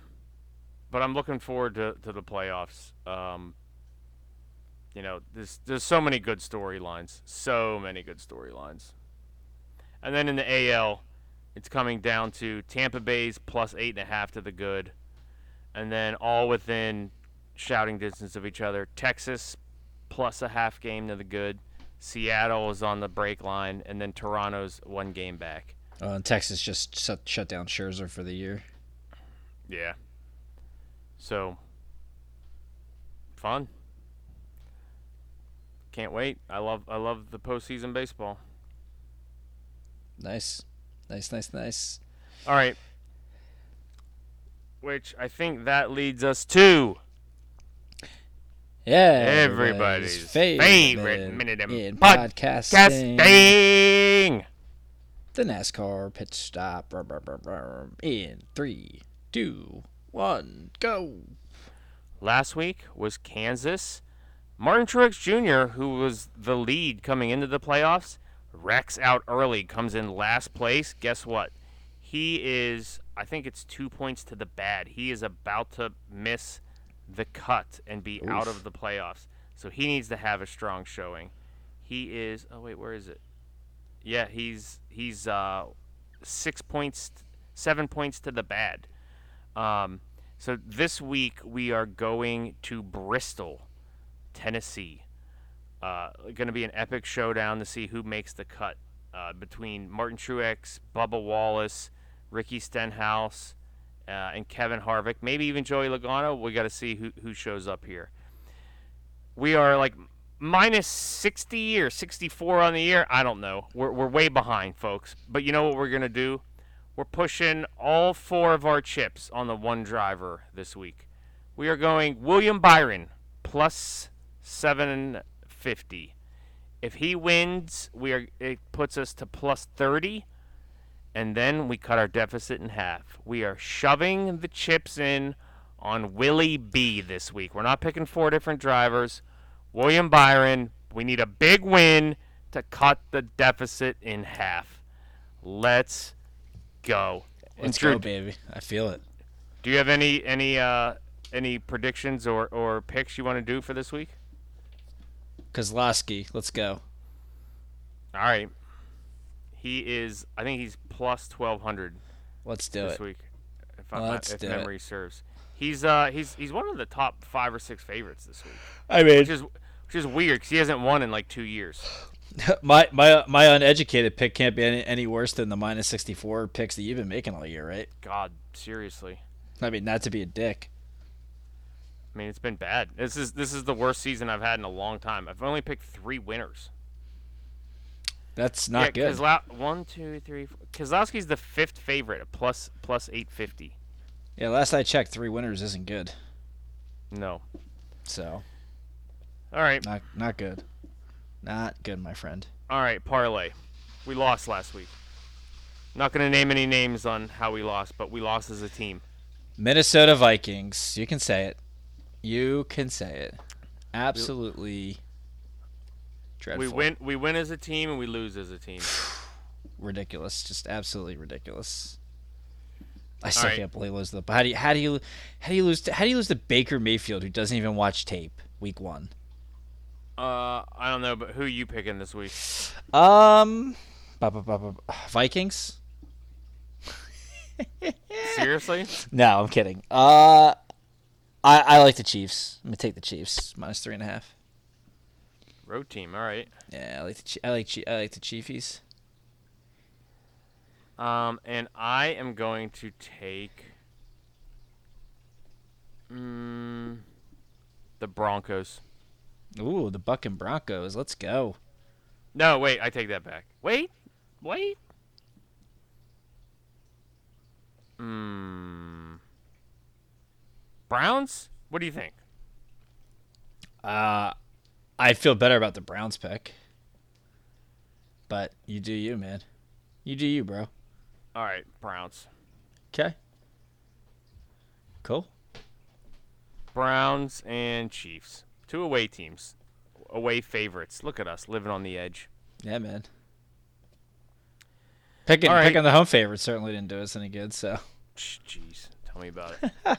but I'm looking forward to, to the playoffs. Um, you know, there's there's so many good storylines, so many good storylines. And then in the AL, it's coming down to Tampa Bay's plus eight and a half to the good, and then all within shouting distance of each other. Texas plus a half game to the good. Seattle is on the break line, and then Toronto's one game back. Uh, and Texas just shut, shut down Scherzer for the year. Yeah. So fun. Can't wait. I love I love the postseason baseball. Nice, nice, nice, nice. All right. Which I think that leads us to Yeah, everybody's favorite, favorite minute in in casting. podcasting. The NASCAR pit stop. In three, two, one, go. Last week was Kansas. Martin Truex Jr., who was the lead coming into the playoffs, wrecks out early, comes in last place. Guess what? He is, I think it's two points to the bad. He is about to miss the cut and be out of the playoffs. So he needs to have a strong showing. He is, oh, wait, where is it? Yeah, he's he's uh, six points, seven points to the bad. Um, so this week we are going to Bristol, Tennessee. Uh, going to be an epic showdown to see who makes the cut uh, between Martin Truex, Bubba Wallace, Ricky Stenhouse, uh, and Kevin Harvick. Maybe even Joey Logano. We got to see who who shows up here. We are like minus 60 or 64 on the year. I don't know. We're, we're way behind, folks. But you know what we're going to do? We're pushing all four of our chips on the one driver this week. We are going William Byron plus 750. If he wins, we are it puts us to plus 30 and then we cut our deficit in half. We are shoving the chips in on Willie B this week. We're not picking four different drivers. William Byron, we need a big win to cut the deficit in half. Let's go. Let's Drew, go, baby. I feel it. do you have any any uh any predictions or or picks you want to do for this week? Keselowski, let's go. All right. He is I think he's plus 1200 Let's do this it. week if, I, Let's if do it. memory serves. He's uh he's he's one of the top 5 or 6 favorites this week. I mean, Which is which is weird cuz he hasn't won in like 2 years. [laughs] my my my uneducated pick can't be any, any worse than the minus sixty four picks that you've been making all year, right? God, seriously. I mean, not to be a dick. I mean, it's been bad. This is this is the worst season I've had in a long time. I've only picked 3 winners. That's not yeah, good. Kozlow- one, two, three, four. Keselowski's the fifth favorite plus plus 850. yeah, last I checked, three winners isn't good. No. So All right. not not good. Not good, my friend. All right, parlay. We lost last week. Not going to name any names on how we lost, but we lost as a team. Minnesota Vikings. You can say it. You can say it. Absolutely dreadful. We win we win as a team and we lose as a team. [sighs] ridiculous. Just absolutely ridiculous. I still right. can't believe lose the. How do you how do you how do you lose to, how do you lose to Baker Mayfield who doesn't even watch tape week one? Uh, I don't know, but who you picking this week? Um, ba- ba- ba- ba- Vikings. Seriously? [laughs] No, I'm kidding. Uh, I I like the Chiefs. I'm gonna take the Chiefs minus three and a half. Road team. All right. Yeah, I like the I like I like the Chiefies. Um, and I am going to take mm, the Broncos. Ooh, the Buck and Broncos. Let's go. No, wait, I take that back. Wait, wait. Hmm. Browns? What do you think? Uh, I feel better about the Browns pick. But you do you, man. You do you, bro. All right, Browns. Okay. Cool. Browns and Chiefs. Two away teams. Away favorites. Look at us living on the edge. Yeah, man. Picking right. picking the home favorite certainly didn't do us any good. So Jeez, tell me about it. [laughs]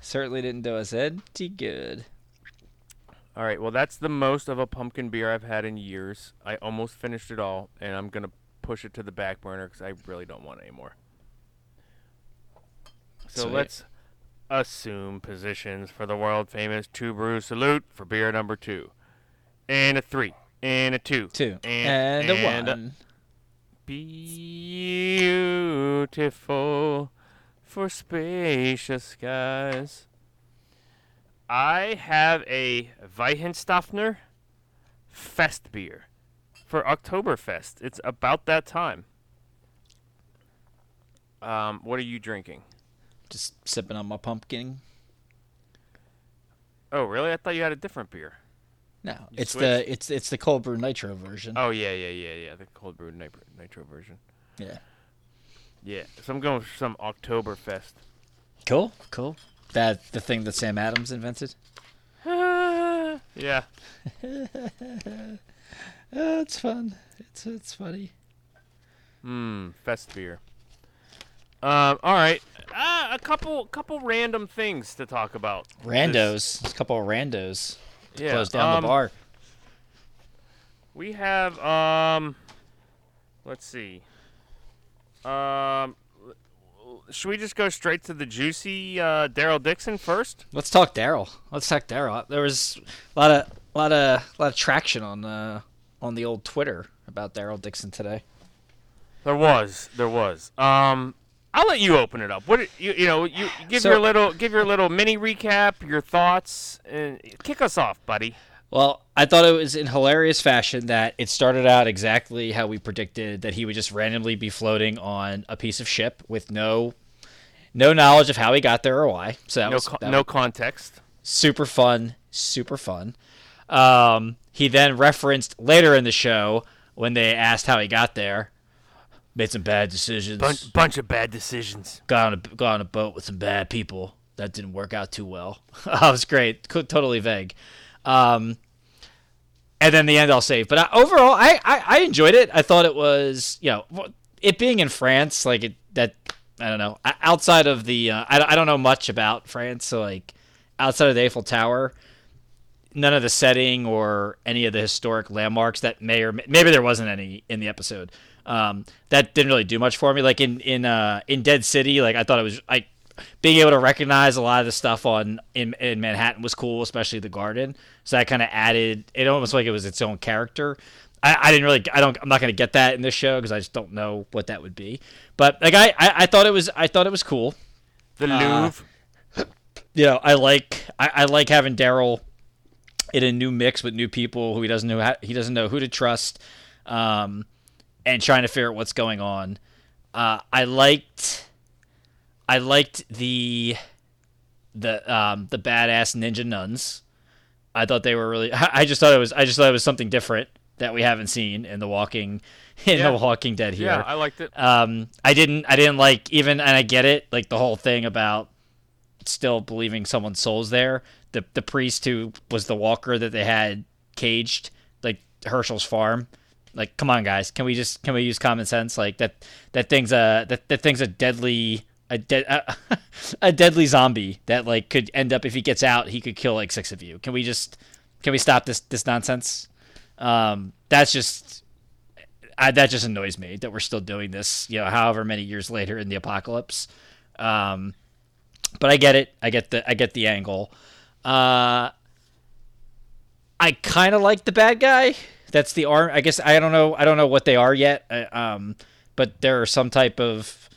certainly didn't do us any good. All right, well, that's the most of a pumpkin beer I've had in years. I almost finished it all, and I'm going to push it to the back burner because I really don't want any more. So Sweet. let's assume positions for the world famous two brew salute for beer number two. And a three. And a two. Two And, and, a and one. Beautiful for spacious skies. I have a Weihenstephaner Fest beer for Oktoberfest. It's about that time. Um, what are you drinking? Just sipping on my pumpkin. Oh, really? I thought you had a different beer. No, You it's switched? the it's it's the cold brew nitro version. Oh yeah, yeah, yeah, yeah. The cold brew nitro, nitro version. Yeah. Yeah. So I'm going for some Oktoberfest. Cool, cool. That the thing that Sam Adams invented. [laughs] yeah. [laughs] Oh, it's fun. It's it's funny. Mmm, fest beer. Um, all right. Uh, a couple, couple random things to talk about. Randos, a couple of randos. Yeah. Close down um, the bar. We have um, let's see. Um, should we just go straight to the juicy uh, Daryl Dixon first? Let's talk Daryl. Let's talk Daryl. There was a lot of lot of lot of traction on uh on the old Twitter about Daryl Dixon today. There was, there was. Um, I'll let you open it up. What you you know you you give So- your little give your little mini recap, your thoughts, and kick us off, buddy. Well, I thought it was in hilarious fashion that it started out exactly how we predicted that he would just randomly be floating on a piece of ship with no no knowledge of how he got there or why. So that No was that no was context. super fun, super fun. Um, he then referenced later in the show when they asked how he got there, made some bad decisions, Bunch bunch of bad decisions. got on a got on a boat with some bad people that didn't work out too well. [laughs] that was great, totally vague. Um, and then the end I'll save. But I, overall, I, I I enjoyed it. I thought it was you know it being in France, like it that I don't know outside of the uh, I, I don't know much about France, so like outside of the Eiffel Tower. None of the setting or any of the historic landmarks that may or may, maybe there wasn't any in the episode. Um, that didn't really do much for me. Like in in uh, in Dead City, like I thought it was like being able to recognize a lot of the stuff on in, in Manhattan was cool, especially the garden. So that kind of added it almost like it was its own character. I, I didn't really I don't I'm not gonna get that in this show because I just don't know what that would be. But like I, I, I thought it was I thought it was cool. The Uh, Louvre. [coughs] You know I like I, I like having Daryl in a new mix with new people who he doesn't know how, he doesn't know who to trust, um, and trying to figure out what's going on. Uh, I liked I liked the the um, the badass ninja nuns. I thought they were really. [laughs] I just thought it was. I just thought it was something different that we haven't seen in the Walking [laughs] in Yeah. the Walking Dead here. Yeah, I liked it. Um, I didn't. I didn't like even, and I get it. Like the whole thing about still believing someone's soul's there. The the priest who was the walker that they had caged, like Hershel's farm. Like, come on, guys, can we just can we use common sense? Like that that thing's a that, that thing's a deadly a dead a, [laughs] a deadly zombie that like could end up if he gets out he could kill like six of you. Can we just can we stop this this nonsense? Um, that's just I, that just annoys me that we're still doing this, you know, however many years later in the apocalypse. Um, but I get it. I get the I get the angle. Uh, I kind of like the bad guy. That's the arm. I guess I don't know. I don't know what they are yet. Um, but there are some type of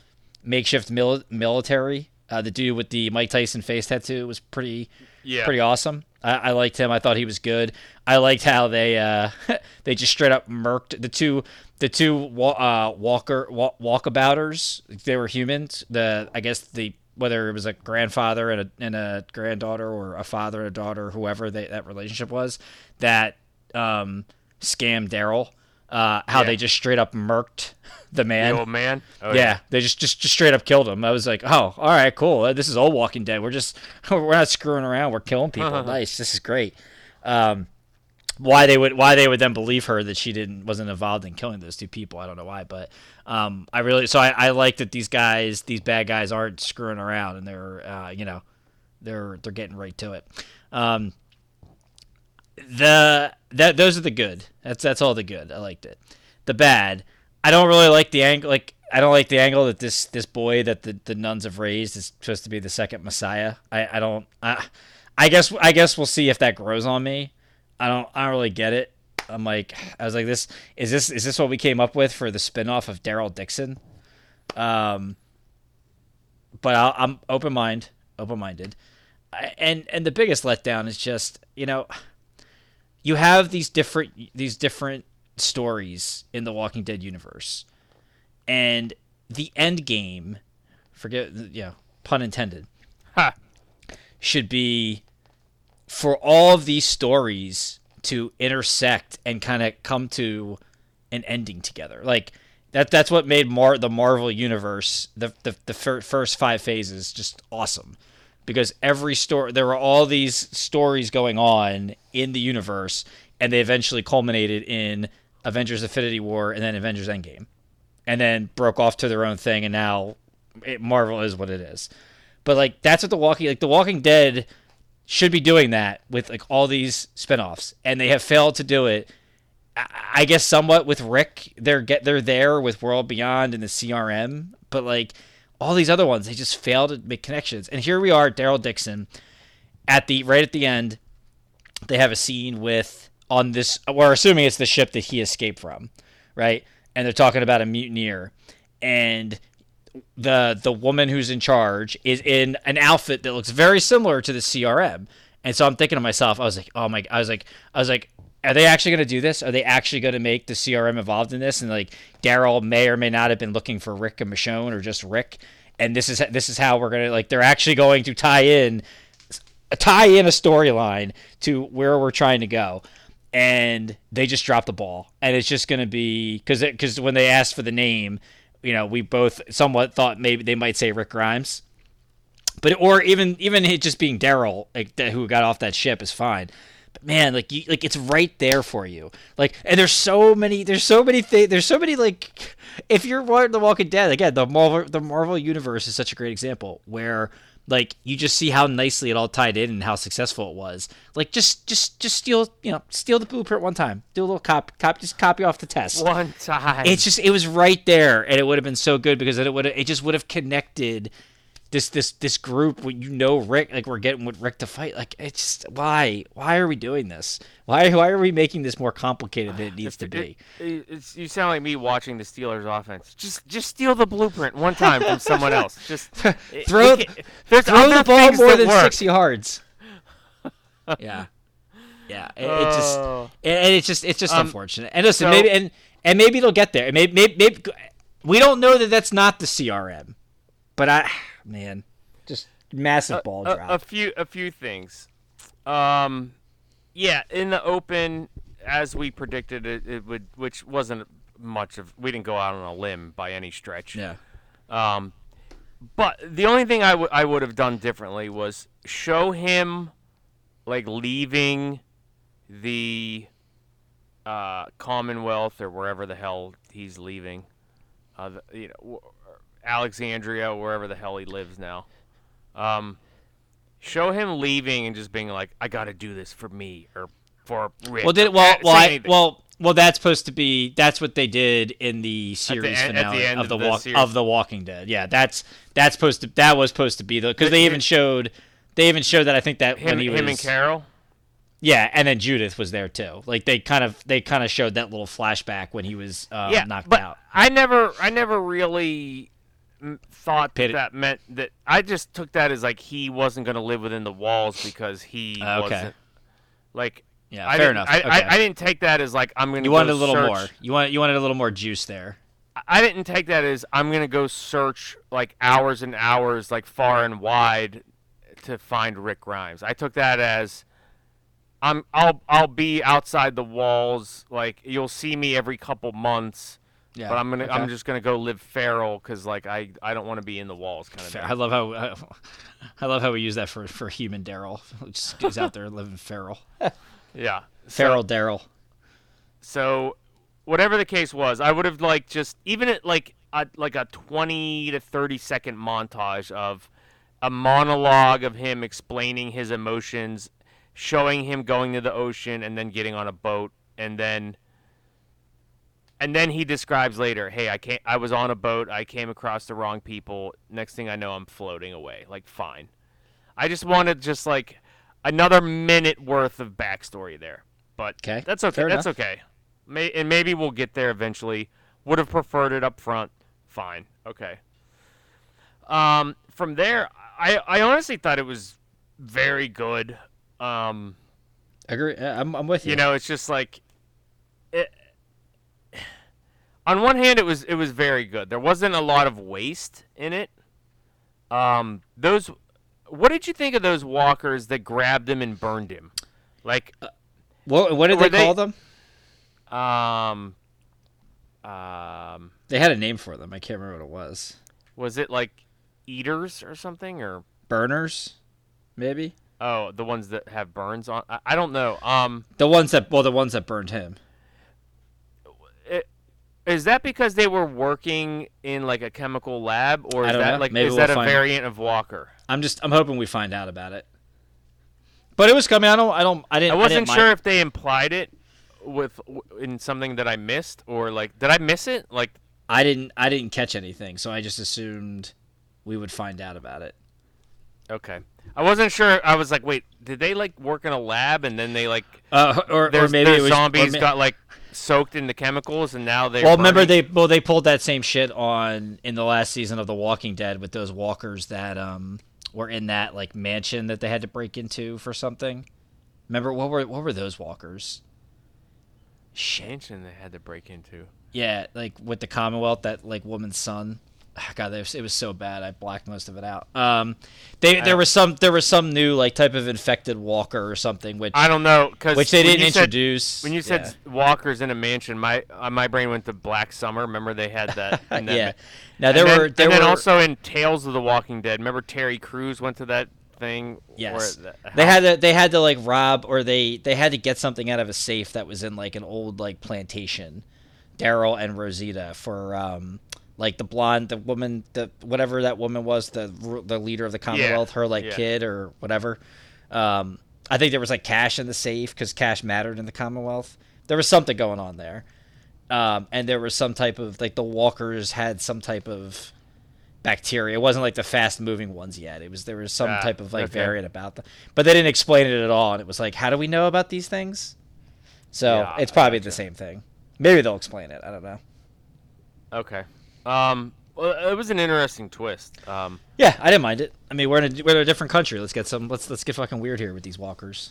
makeshift mil- military. Uh, the dude with the Mike Tyson face tattoo was pretty Yeah. pretty awesome. I, I liked him. I thought he was good. I liked how they uh, [laughs] they just straight up murked the two the two wa- uh, walker wa- walkabouters. They were humans. The I guess the whether it was a grandfather and a and a granddaughter or a father and a daughter, whoever they, that relationship was, that um, scammed Daryl. Uh, how Yeah. they just straight up murked the man. the old man. Oh, yeah, they just, just just straight up killed him. I was like, oh, all right, cool. This is old Walking Dead. We're just [laughs] we're not screwing around. We're killing people. nice. This is great. Um, why they would why they would then believe her that she didn't wasn't involved in killing those two people. I don't know why, but um, I really so I, I like that these guys these bad guys aren't screwing around and they're uh, you know they're they're getting right to it. Um, the that those are the good. That's that's all the good. I liked it. The bad, I don't really like the angle. Like I don't like the angle that this this boy that the, the nuns have raised is supposed to be the second Messiah. I I don't. I, I guess I guess we'll see if that grows on me. I don't I don't really get it. I'm like I was like this is this is this what we came up with for the spinoff of Daryl Dixon? Um, but I'll, I'm open mind open minded, and and the biggest letdown is just you know you have these different these different stories in the Walking Dead universe, and the end game, forget yeah, pun intended, Ha. should be for all of these stories to intersect and kind of come to an ending together. Like that that's what made Mar- the Marvel universe the the, the fir- first 5 phases just awesome. Because every story there were all these stories going on in the universe and they eventually culminated in Avengers Infinity War and then Avengers Endgame. And then broke off to their own thing and now it, Marvel is what it is. But like that's what the Walking like the Walking Dead should be doing that with like all these spin-offs and they have failed to do it I- I guess somewhat with Rick they're get they're there with World Beyond and the CRM but like all these other ones they just fail to make connections. And here we are Daryl Dixon at the right at the end they have a scene with on this we're assuming it's the ship that he escaped from right? And they're talking about a mutineer. And the the woman who's in charge is in an outfit that looks very similar to the CRM. And so I'm thinking to myself, I was like, oh my, I was like, I was like, are they actually going to do this? Are they actually going to make the CRM involved in this? And like Daryl may or may not have been looking for Rick and Michonne or just Rick. And this is this is how we're gonna like they're actually going to tie in tie in a storyline to where we're trying to go and they just dropped the ball and it's just going to be because because when they asked for the name you know we both somewhat thought maybe they might say rick grimes but or even even it just being daryl like who got off that ship is fine but man like you like it's right there for you like and there's so many there's so many things there's so many like if you're watching the walking dead again the marvel the marvel universe is such a great example where like you just see how nicely it all tied in and how successful it was. Like just just just steal you know steal the blueprint one time, do a little cop cop just copy off the test. One time. It's just it was right there, and it would have been so good because it would it just would have connected this this this group you know Rick like we're getting with Rick to fight like it's just why why are we doing this why why are we making this more complicated than it [sighs] needs to be It- it- it's, you sound like me watching the Steelers offense. Just just steal the blueprint one time from someone else. Just [laughs] throw it there's throw the ball more than work. six yards [laughs] yeah yeah it, it just Oh. and and it's just it's just Um, unfortunate and listen so- maybe and and maybe it'll get there maybe, maybe maybe we don't know that that's not the CRM but I man just massive ball a, drop a few a few things. Um, yeah, in the open, as we predicted, it, it would, which wasn't much of. We didn't go out on a limb by any stretch. yeah Um, but the only thing I would I would have done differently was show him like leaving the uh, Commonwealth or wherever the hell he's leaving. Uh, the, you know, w- Alexandria, wherever the hell he lives now. Um, show him leaving and just being like, "I got to do this for me or for Rick." well did or- well well I, well well that's supposed to be that's what they did in the series en- at the finale of the, of the walk series. of the Walking Dead yeah that's that's supposed to that was supposed to be the because they even showed they even showed that I think that him, when he him was and Carol. Yeah, and then Judith was there too. Like they kind of they kind of showed that little flashback when he was uh, yeah, knocked but out. I never, I never really thought Pit- that meant that. I just took that as like he wasn't going to live within the walls because he Uh, okay. wasn't. Like, Yeah, I fair enough. I, okay. I, I didn't take that as like I'm going to. you wanted a little search. more. You want you wanted a little more juice there. I didn't take that as I'm going to go search like hours and hours, like far and wide, to find Rick Grimes. I took that as. I'm I'll I'll be outside the walls like you'll see me every couple months Yeah, but I'm gonna okay. I'm just gonna go live feral because like I I don't want to be in the walls kind of Fair. I love how [laughs] I love how we use that for for human Daryl. Just goes out there living feral. [laughs] Yeah. Feral So, Daryl. so whatever the case was, I would have like just even at like a, like a 20 to 30 second montage of a monologue of him explaining his emotions, showing him going to the ocean and then getting on a boat and then and then he describes later, "Hey, I came I was on a boat, I came across the wrong people. Next thing I know, I'm floating away." Like, fine. I just wanted just like another minute worth of backstory there. But 'Kay, that's okay. fair That's enough. okay. May, and maybe we'll get there eventually. Would have preferred it up front. Fine. Okay. Um, from there, I I honestly thought it was very good. Um, Agree. I'm, I'm with you. You know, it's just like it, on one hand it was it was very good. There wasn't a lot of waste in it. Um those what did you think of those walkers that grabbed him and burned him? Like what, what did they, they- call them? um um They had a name for them. I can't remember what it was. was it like eaters or something or Burners, maybe. oh the ones that have burns on I, I don't know. Um The ones that well, the ones that burned him. Is that because they were working in like a chemical lab or is that know. like Maybe is we'll that a find out. variant of walker? I'm just I'm hoping we find out about it. But it was coming. I don't. I don't. I didn't. I wasn't didn't mind- sure if they implied it with in something that I missed or like did I miss it? Like I didn't. I didn't catch anything, so I just assumed we would find out about it. Okay, I wasn't sure. I was like, wait, did they like work in a lab and then they like Uh, or, or maybe their was, or zombies ma- got like soaked in the chemicals and now they Well, remember they well they pulled that same shit on in the last season of The Walking Dead with those walkers that um were in that like mansion that they had to break into for something. Remember what were what were those walkers? Shit. mansion they had to break into. Yeah, like with the Commonwealth, that like woman's son. [sighs] God, it was, it was so bad. I blacked most of it out. Um, they there was some there was some new like type of infected walker or something, which I don't know because which they didn't introduce. when you said yeah. walkers in a mansion, my uh, my brain went to Black Summer. Remember they had that. [laughs] yeah. Now there and were then, there and then were also in Tales of the Walking Dead. Remember Terry Crews went to that thing. Yes. the They had to they had to like rob or they they had to get something out of a safe that was in like an old like plantation. Daryl and Rosita for um like the blonde the woman the whatever that woman was the the leader of the Commonwealth her like yeah. kid or whatever. Um I think there was like cash in the safe cuz cash mattered in the Commonwealth. There was something going on there. Um and there was some type of like the walkers had some type of bacteria. It wasn't like the fast moving ones yet. It was there was some Ah, type of like okay. variant about them, but they didn't explain it at all. And it was like, how do we know about these things? So Yeah, it's probably gotcha. the same thing. Maybe they'll explain it. I don't know. Okay. Um. Well, it was an interesting twist. Um. Yeah, I didn't mind it. I mean, we're in a, we're in a different country. Let's get some. Let's let's get fucking weird here with these walkers.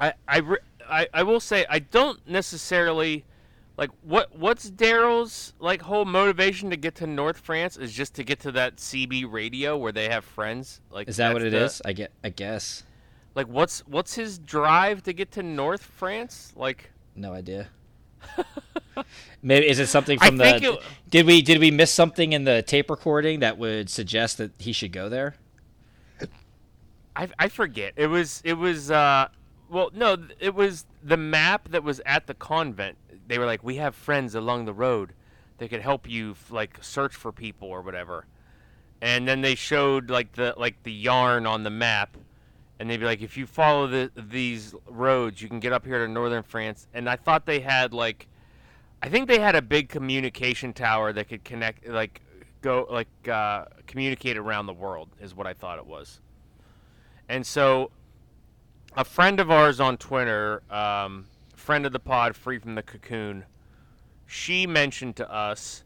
I I, I I will say I don't necessarily like what what's Daryl's like whole motivation to get to North France is just to get to that CB radio where they have friends. Like Is that what it the- is? I get. I guess. Like what's what's his drive to get to North France? Like No idea. [laughs] Maybe is it something I from the? think it- Did we did we miss something in the tape recording that would suggest that he should go there? I I forget. It was it was uh well no it was the map that was at the convent. They were like we have friends along the road. that could help you like search for people or whatever. And then they showed like the like the yarn on the map and they'd be like if you follow the these roads you can get up here to northern France and I thought they had like I think they had a big communication tower that could connect like go like uh, communicate around the world is what I thought it was. And so, a friend of ours on Twitter, um, friend of the pod, Free from the Cocoon, she mentioned to us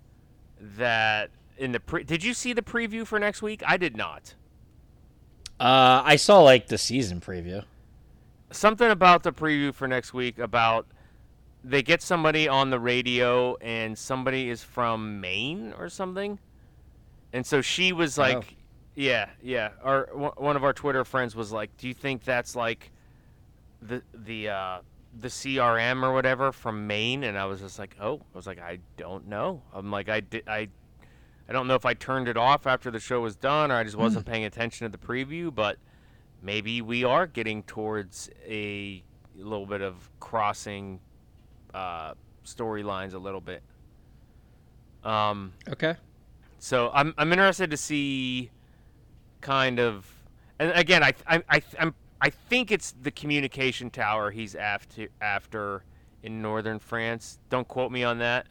that in the pre- did you see the preview for next week? I did not. Uh, I saw like the season preview. Something about the preview for next week about they get somebody on the radio and somebody is from Maine or something. And so she was like, Oh. yeah, yeah. Our one one of our Twitter friends was like, "Do you think that's like the the uh, the CRM or whatever from Maine?" And I was just like, "Oh," I was like, "I don't know." I'm like, I did I. I don't know if I turned it off after the show was done or I just wasn't paying attention to the preview, but maybe we are getting towards a little bit of crossing uh, storylines a little bit. Um, Okay. so I'm I'm interested to see kind of and again I I I I'm I think it's the communication tower he's after after in northern France. Don't quote me on that.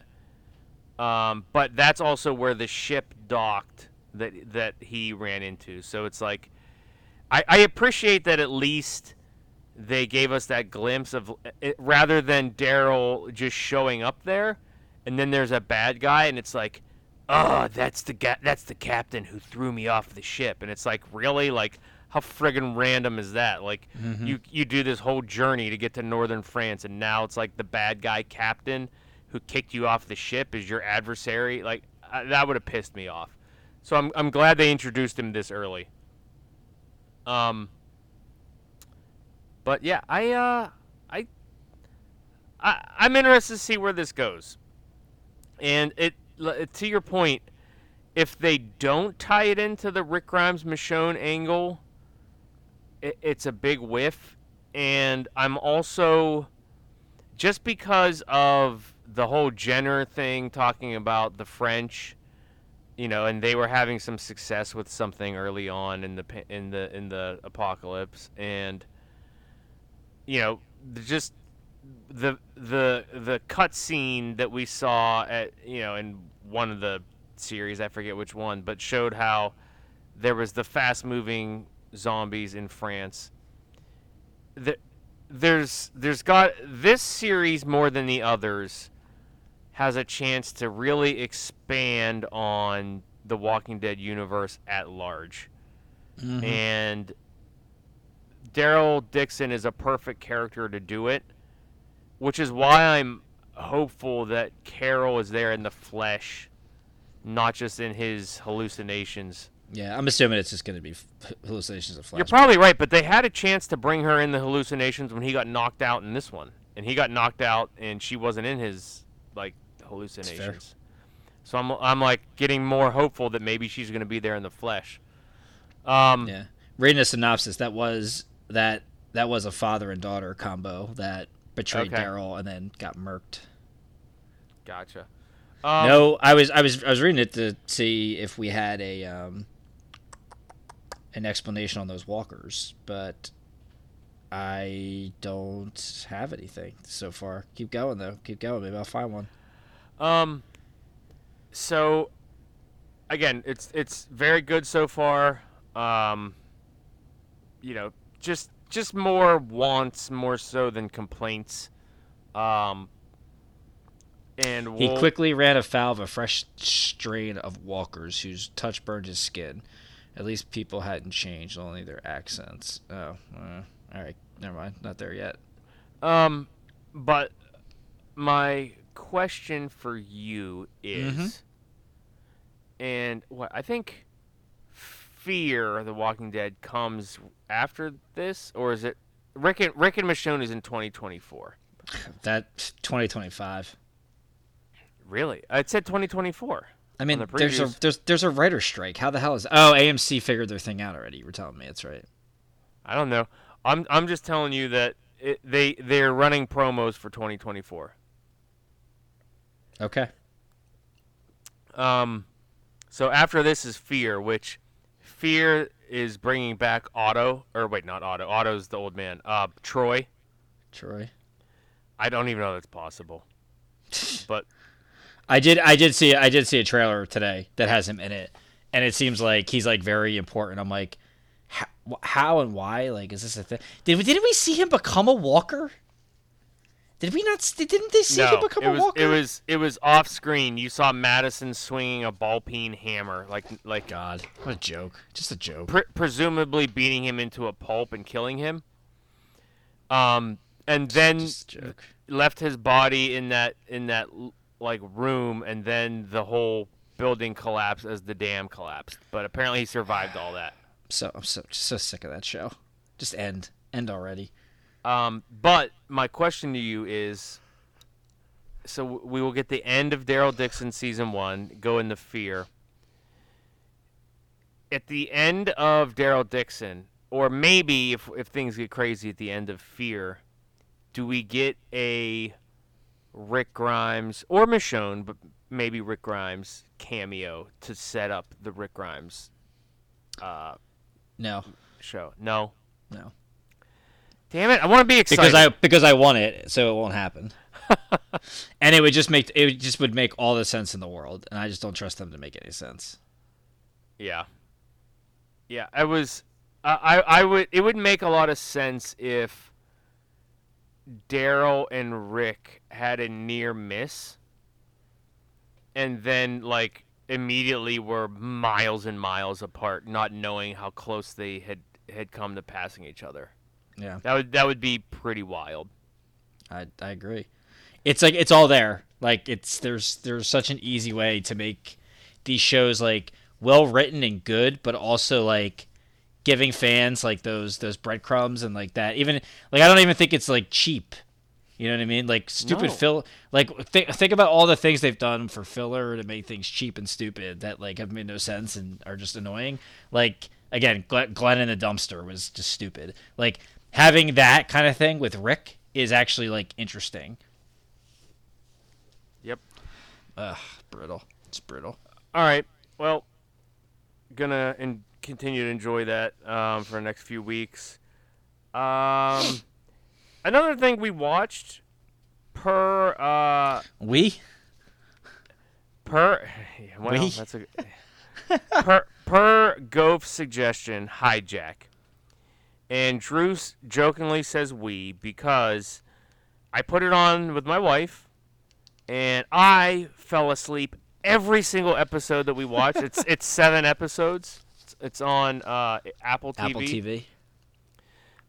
Um, but that's also where the ship docked that that he ran into. So it's like I, I appreciate that at least they gave us that glimpse of it, rather than Daryl just showing up there, and then there's a bad guy, and it's like, oh, that's the ga- that's the captain who threw me off the ship, and it's like really like how friggin' random is that? Like Mm-hmm. you you do this whole journey to get to northern France, and now it's like the bad guy captain who kicked you off the ship is your adversary. Like I, that would have pissed me off. So I'm I'm glad they introduced him this early. Um. But yeah, I uh I I I'm interested to see where this goes. And it to your point, if they don't tie it into the Rick Grimes Michonne angle, it, it's a big whiff. And I'm also just because of the whole Jenner thing, talking about the French, you know, and they were having some success with something early on in the in the in the apocalypse, and you know, just the the the cutscene that we saw at you know in one of the series, I forget which one, but showed how there was the fast moving zombies in France. The, there's there's got this series more than the others has a chance to really expand on the Walking Dead universe at large. Mhm. And Daryl Dixon is a perfect character to do it, which is why I'm hopeful that Carol is there in the flesh, not just in his hallucinations. Yeah, I'm assuming it's just going to be [laughs] hallucinations of flesh. You're probably right, but they had a chance to bring her in the hallucinations when he got knocked out in this one, and he got knocked out, and she wasn't in his like hallucinations. So I'm I'm like getting more hopeful that maybe she's going to be there in the flesh. Um, Yeah. Reading a synopsis, that was that that was a father and daughter combo that betrayed Okay. Daryl and then got murked. Gotcha. Um, no, I was I was I was reading it to see if we had a um an explanation on those walkers, but I don't have anything so far. Keep going though. Keep going. Maybe I'll find one. Um. So, again, it's it's very good so far. Um. You know, just just more wants more so than complaints. Um. And He we'll- quickly ran afoul of a fresh strain of walkers whose touch burned his skin. At least people hadn't changed, only their accents. Oh, uh, all right, never mind. Not there yet. Um, but my question for you is, Mhm. and what I think, Fear of the Walking Dead comes after this, or is it Rick and Rick and Michonne is in 2024? [sighs] That 2025. Really? It said 2024. I mean, the there's a there's there's a writer strike. How the hell is? Oh, AMC figured their thing out already. You were telling me that's right. I don't know. I'm I'm just telling you that it, they they're running promos for 2024. Okay. Um, so after this is Fear, which Fear is bringing back Otto, or wait, not Otto. Otto's the old man. Uh, Troy. Troy. I don't even know that's possible. [laughs] But I did I did see I did see a trailer today that has him in it, and it seems like he's like very important. I'm like, how, how and why? Like, is this a thing? Did we didn't we see him become a walker? Did we not? Didn't they see him become it a was walker? it was it was off screen. You saw Madison swinging a ball peen hammer, like like God, what a joke! Just a joke. pre- presumably beating him into a pulp and killing him. Um, and then a left his body in that in that like room, and then the whole building collapsed as the dam collapsed. But apparently, he survived all that. [sighs] So I'm so just so sick of that show. Just end, end already. Um, but my question to you is: so we will get the end of Daryl Dixon season one, go into Fear. At the end of Daryl Dixon, or maybe if if things get crazy at the end of Fear, do we get a Rick Grimes or Michonne, but maybe Rick Grimes cameo to set up the Rick Grimes uh, No, show? No. no, Damn it! I want to be excited. because I because I want it, so it won't happen. [laughs] and it would just make it just would make all the sense in the world, and I just don't trust them to make any sense. Yeah. Yeah, I was I I I would it would make a lot of sense if Daryl and Rick had a near miss and then like immediately were miles and miles apart, not knowing how close they had had come to passing each other. Yeah, That would that would be pretty wild. I I agree. It's like it's all there. Like it's there's there's such an easy way to make these shows like well written and good, but also like giving fans like those those breadcrumbs and like that. Even like I don't even think it's like cheap. You know what I mean? Like stupid No. fill. Like th- think about all the things they've done for filler to make things cheap and stupid that like have made no sense and are just annoying. Like again, Glenn, Glenn in the dumpster was just stupid. Like having that kind of thing with Rick is actually like interesting. Yep. Ugh, brutal. It's brittle. All right. Well, gonna and continue to enjoy that um, for the next few weeks. Um, [gasps] another thing we watched per uh We per yeah, well We? that's a [laughs] per per Goph's suggestion hijack, and Drew jokingly says we because I put it on with my wife, and I fell asleep every single episode that we watched. it's [laughs] it's seven episodes. It's, it's on uh, Apple TV. Apple TV.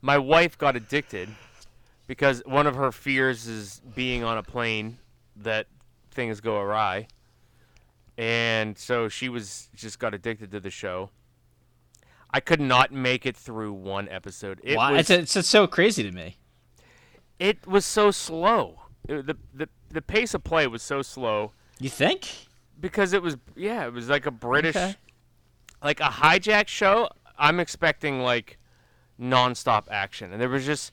My wife got addicted because one of her fears is being on a plane that things go awry. And so she was just got addicted to the show. I could not make it through one episode. It Why? was It's, it's so crazy to me. it was so slow. It- the, the the pace of play was so slow You think? because it was yeah, it was like a British Okay. like a hijack show. I'm expecting like nonstop action, and there was just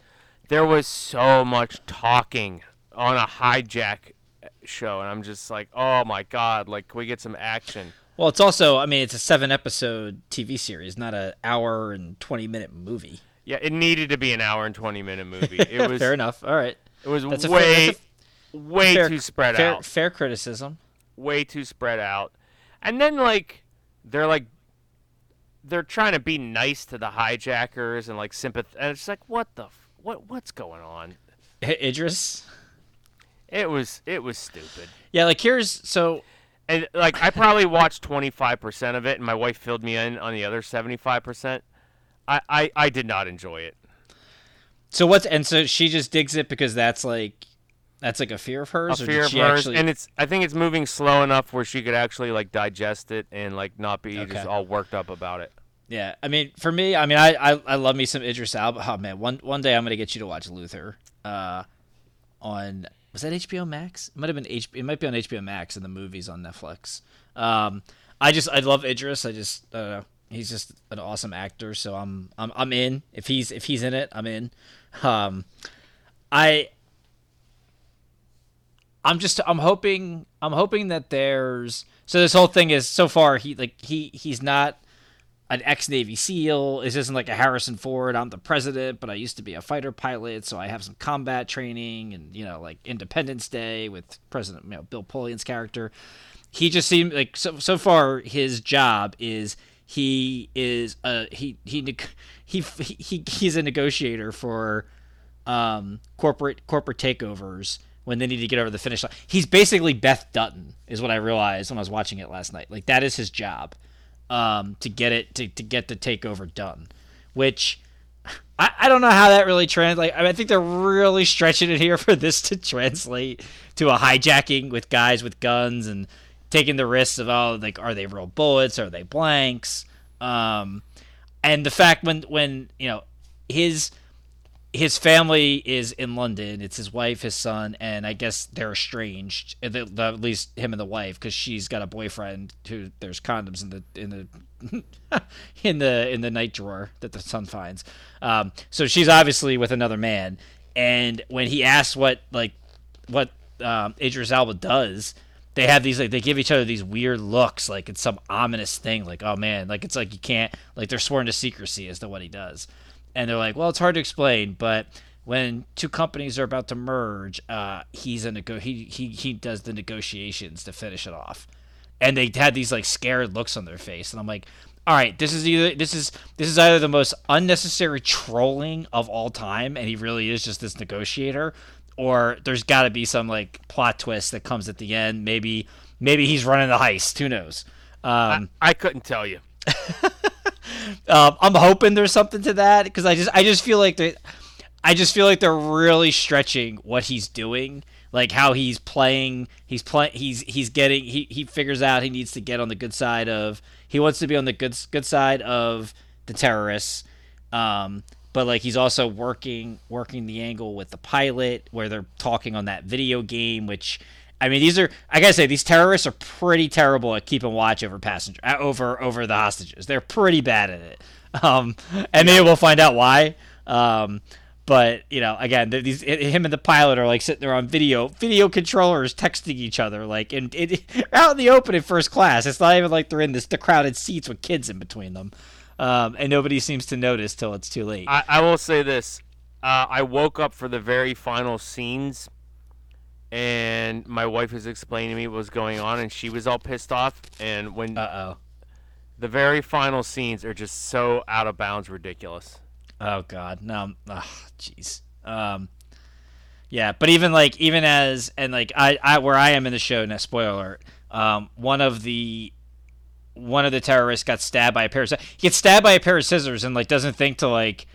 there was so much talking on a hijack show, and I'm just like, oh my god, like can we get some action? Well, it's also. I mean, it's a seven episode TV series, not an hour and twenty minute movie. Yeah, it needed to be an hour and twenty minute movie. It [laughs] was fair enough. All right. it was That's a fair- way way fair- too spread fair, out. Fair criticism. way too spread out. And then like they're like they're trying to be nice to the hijackers and like sympath and it's like what the f- what what's going on? Idris. It was it was stupid. Yeah, like here's so And like I probably watched 25% of it and my wife filled me in on the other 75%. I I, I did not enjoy it. so what's and so she just digs it because that's like that's like a fear of hers. or fear of hers actually, and it's I think it's moving slow enough where she could actually like digest it and like not be Okay. just all worked up about it. Yeah, I mean, for me, I mean, I, I, I love me some Idris Elba. Oh man, one one day I'm gonna get you to watch Luther. Uh, on was that HBO Max? It might have been H. It might be on HBO Max and the movies on Netflix. Um, I just I love Idris. I just I don't know. He's just an awesome actor. So I'm I'm I'm in. If he's if he's in it, I'm in. Um, I I'm just I'm hoping I'm hoping that there's so this whole thing is so far he like he he's not an ex Navy SEAL. This isn't like a Harrison Ford. I'm the president, but I used to be a fighter pilot, so I have some combat training and you know like Independence Day with President you know Bill Pullman's character. He just seemed like so so far his job is he is a he he he he he's a negotiator for um, corporate corporate takeovers when they need to get over the finish line. He's basically Beth Dutton, is what I realized when I was watching it last night. Like that is his job, um, to get it to, to get the takeover done. Which [laughs] I, I don't know how that really translates. I, mean, I think they're really stretching it here [laughs] for this to translate to a hijacking with guys with guns and taking the risks of oh like are they real bullets are they blanks um and the fact when when you know his his family is in London. It's his wife, his son, and I guess they're estranged. At, least him and the wife, because she's got a boyfriend who there's condoms in the in the [laughs] in the in the night drawer that the son finds. Um, so she's obviously with another man. And when he asks what like what um, Idris Elba does, they have these like they give each other these weird looks, like it's some ominous thing. Like oh man, like it's like you can't like they're sworn to secrecy as to what he does and they're like, well, it's hard to explain, but when two companies are about to merge, uh, he's a nego- he, he he does the negotiations to finish it off, and they had these like scared looks on their face, and I'm like, all right, this is either this is this is either the most unnecessary trolling of all time, and he really is just this negotiator, or there's got to be some like plot twist that comes at the end. Maybe maybe he's running the heist. Who knows? Um, I couldn't tell you. [laughs] um, I'm hoping there's something to that because I just I just feel like they, I just feel like they're really stretching what he's doing, like how he's playing. He's playing. He's he's getting. He he figures out he needs to get on the good side of. He wants to be on the good good side of the terrorists. Um, but like he's also working working the angle with the pilot where they're talking on that video game which I mean, these are I gotta say these terrorists are pretty terrible at keeping watch over passenger uh, over over the hostages. They're pretty bad at it, [laughs] um, and maybe we'll find out why. Um, but you know, again, these him and the pilot are like sitting there on video video controllers texting each other, like in, in [laughs] out in the open in first class. It's not even like they're in this the crowded seats with kids in between them, um, and nobody seems to notice till it's too late. I, I will say this: uh, I woke up for the very final scenes and my wife was explaining to me what was going on, and she was all pissed off. And when uh oh, the very final scenes are just so out of bounds, ridiculous. Oh God, no, jeez. Oh, um, yeah, but even like even as and like I, I where I am in the show, now spoiler alert. Um, one of the one of the terrorists got stabbed by a pair of he gets stabbed by a pair of scissors and like doesn't think to like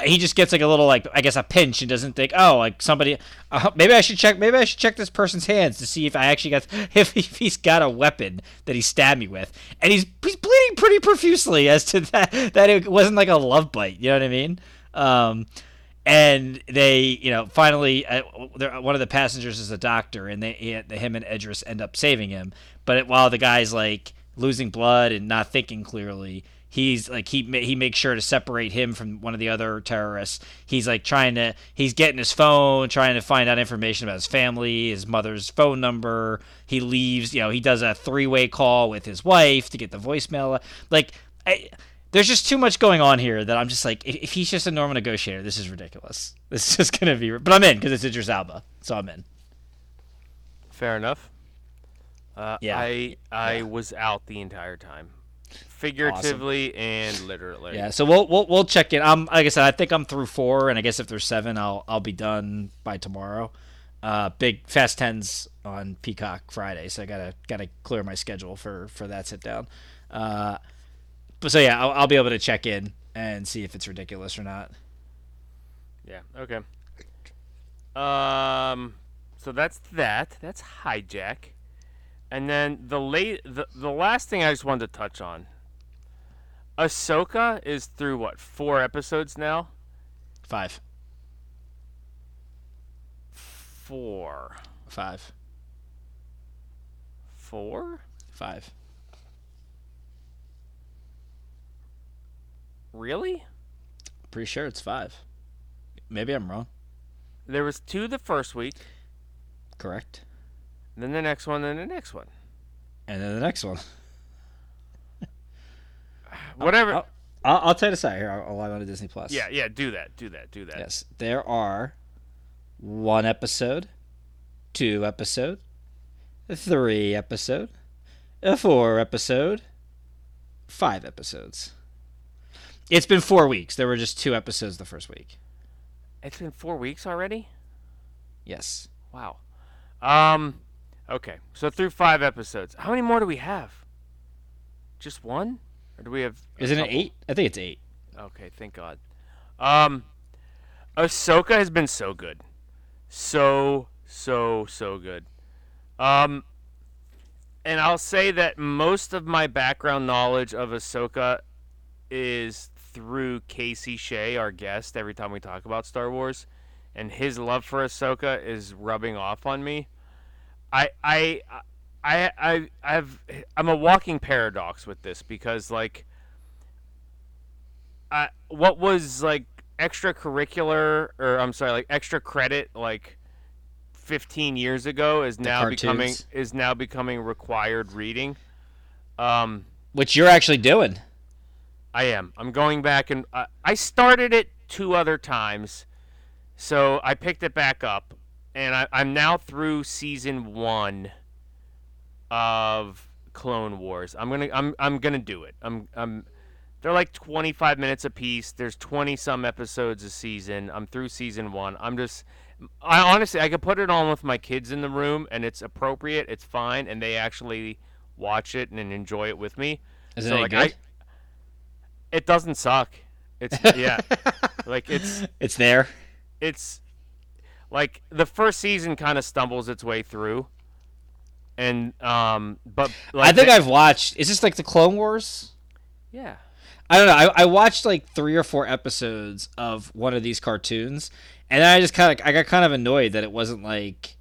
he just gets like a little like I guess a pinch and doesn't think oh like somebody uh, maybe I should check maybe I should check this person's hands to see if I actually got [laughs] if, if he's got a weapon that he stabbed me with. And he's he's bleeding pretty profusely as to that [laughs] that it wasn't like a love bite you know what I mean? Um and they you know finally uh, one of the passengers is a doctor and they him and Idris end up saving him. But it, while the guy's like losing blood and not thinking clearly he's like he he makes sure to separate him from one of the other terrorists. He's like trying to he's getting his phone, trying to find out information about his family, his mother's phone number. He leaves, you know, he does a three-way call with his wife to get the voicemail. Like I, there's just too much going on here that I'm just like if, if he's just a normal negotiator, this is ridiculous. [laughs] This is just going to be but I'm in because it's Idris Elba. So I'm in. Fair enough. Uh, yeah. I I yeah. was out the entire time figuratively awesome. and literally. Yeah, so we'll we'll we'll check in. I'm like I said, I think I'm through four, and I guess if there's seven, I'll I'll be done by tomorrow. Uh, big Fast Tens on Peacock Friday, so I gotta gotta clear my schedule for for that sit down. Uh, but so yeah, I'll, I'll be able to check in and see if it's ridiculous or not. Yeah. Okay. Um. So that's that. That's hijack. And then the late the, the last thing I just wanted to touch on Ahsoka is through what four episodes now? Five. Four. Five. Four. Five. Really? Pretty sure it's five. Maybe I'm wrong. There was two the first week. Correct. Then the next one, then the next one. And then the next one. [laughs] Whatever. I'll, I'll, I'll, tell you this out here. I'll, I'll log on to Disney Plus. Yeah, yeah. Do that. Do that. Do that. Yes, there are one episode, two episode, three episode, a four episode, five episodes. It's been four weeks. There were just two episodes the first week. It's been four weeks already. Yes. Wow. Um. Okay. So through five episodes. How many more do we have? Just one? Or do we have? Isn't it eight? I think it's eight. Okay, thank God. Um, Ahsoka has been so good, so so so good. Um, and I'll say that most of my background knowledge of Ahsoka is through Casey Shea, our guest, every time we talk about Star Wars, and his love for Ahsoka is rubbing off on me. I I I I I've I'm a walking paradox with this because like I what was like extracurricular or I'm sorry like extra credit like 15 years ago is now becoming is now becoming required reading. Um which you're actually doing. I am. I'm going back and uh, I started it two other times so I picked it back up and I, I'm now through season 1 of Clone Wars. I'm gonna I'm I'm gonna do it. I'm I'm they're like 25 minutes a piece. There's 20 some episodes a season. I'm through season one. I'm just I honestly I could put it on with my kids in the room and it's appropriate. It's fine, and they actually watch it and enjoy it with me. Is so, it like, good? it doesn't suck. It's yeah, [laughs] like it's It's there. it's like the first season kind of stumbles its way through, and um, but like I think the- I've watched. Is this like the Clone Wars? yeah. I don't know. I, I watched like three or four episodes of one of these cartoons, and then I just kind of I got kind of annoyed that it wasn't like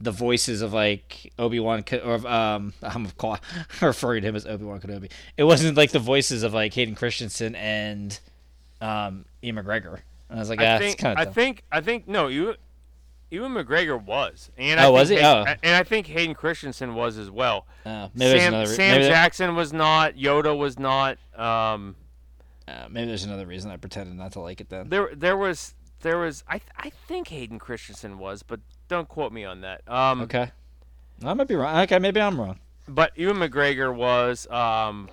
the voices of like Obi Wan or of, um [laughs] I'm [laughs] referring to him as Obi Wan Kenobi. It wasn't like the voices of like Hayden Christensen and um Ewan McGregor. And I was like, ah, I it's think I think I think no, you. Ewan McGregor was, and I Oh, think was he? Oh. and I think Hayden Christensen was as well. uh, maybe there's Sam, another re- Sam maybe, Jackson was not. Yoda was not. Um, uh, maybe there's another reason I pretended not to like it then. there, there was, there was. I, th- I think Hayden Christensen was, but don't quote me on that. Um, Okay, I might be wrong. Okay, maybe I'm wrong. But Ewan McGregor was. Um,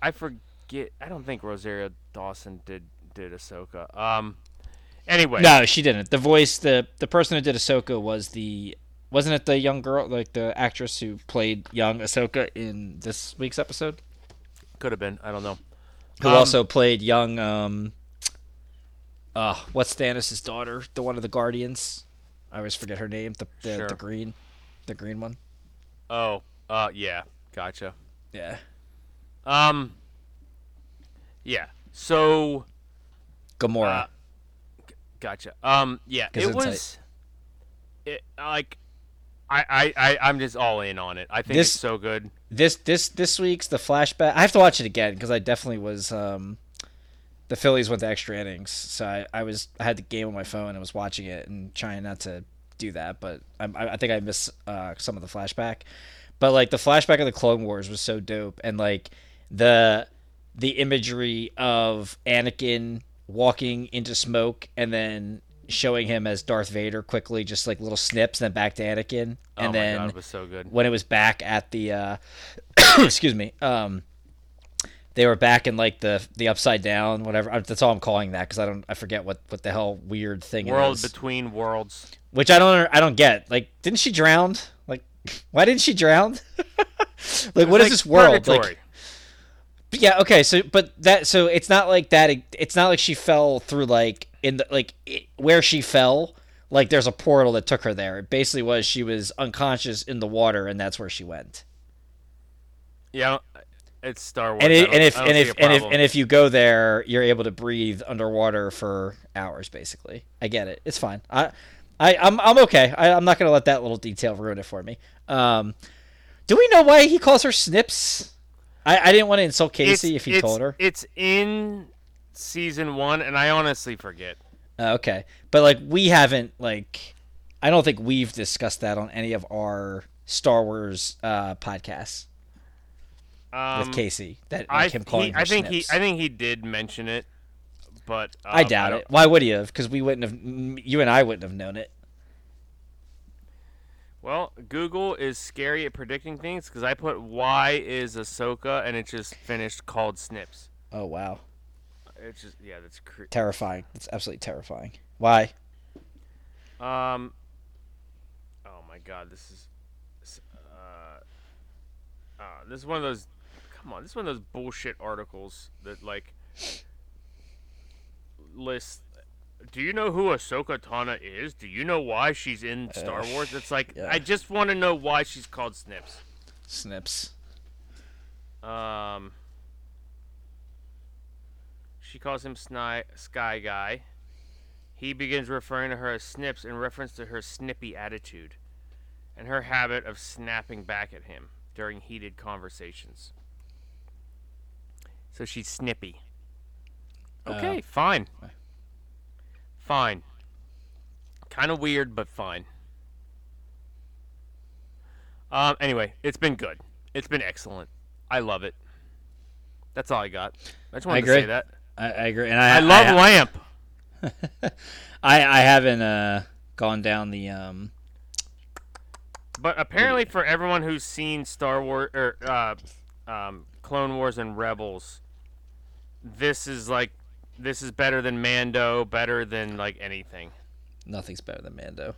I forget. I don't think Rosario Dawson did did Ahsoka. Um, anyway. No, she didn't. The voice, the the person who did Ahsoka was the wasn't it the young girl, like the actress who played young Ahsoka in this week's episode, Could have been. I don't know. who Um, also played young um, uh, what's Thanos' daughter, the one of the Guardians. I always forget her name. The the, Sure. the green, the green one. Oh. Uh. Yeah. Gotcha. Yeah. Um. Yeah. So. Gamora. Uh, gotcha. Um. Yeah. It was. It like. I, I, I, I'm just all in on it. I think This- it's so good. this this this week's the flashback. I have to watch it again because I definitely was. Um, the Phillies went to extra innings, so I, I was I had the game on my phone and was watching it and trying not to do that, but I, I I think I missed uh, some of the flashback. But like the flashback of the Clone Wars was so dope, and like the the imagery of Anakin walking into smoke and then showing him as Darth Vader quickly, just like little snips, and then back to Anakin, and oh then god, it was so good. when it was back at the uh [coughs] excuse me um they were back in like the the upside down whatever. That's all i'm calling that because i don't i forget what what the hell weird thing it World is. between worlds. which i don't i don't get. Like didn't she drown? Like [laughs] why didn't she drown? [laughs] Like what is Like this world? Purgatory. like yeah okay so but that so it's not like that it's not like she fell through like in the like it, where she fell like there's a portal that took her there it basically was she was unconscious in the water and that's where she went Yeah, it's Star Wars. and, it, and if and if and if and if you go there, you're able to breathe underwater for hours. Basically, I get it. It's fine. I, I I'm I'm okay. I, I'm not gonna let that little detail ruin it for me. Um, do we know why he calls her Snips? I, I didn't want to insult Casey if he told her. It's in season one, and I honestly forget. Uh, okay, but like we haven't like, I don't think we've discussed that on any of our Star Wars uh, podcasts Um, with Casey. That I him calling he, I think Snips. he I think he did mention it, but um, I doubt don't- it. Why would he have? Because we wouldn't have. You and I wouldn't have known it. Well, Google is scary at predicting things because I put why is Ahsoka and it just finished called Snips. Oh wow, It's just yeah, that's cr- terrifying! It's absolutely terrifying. Why? um. Oh my God, this is. Uh, uh, this is one of those. Come on, this is one of those bullshit articles that like lists. Do you know who Ahsoka Tano is? Do you know why she's in Star Ugh, Wars? It's like yeah. I just want to know why she's called Snips. Snips. Um, she calls him Sny- Sky Guy. He begins referring to her as Snips in reference to her snippy attitude and her habit of snapping back at him during heated conversations. So she's snippy. Uh, Okay, fine. Fine. Kind of weird, but fine. Um. Anyway, it's been good. It's been excellent. I love it. That's all I got. I just wanted to agree. say that. I, I agree, and I I, love I, Lamp. [laughs] I, I haven't uh, gone down the um. But apparently, for everyone who's seen Star Wars or uh, um, Clone Wars and Rebels, this is like this is better than Mando, better than like anything. Nothing's better than Mando.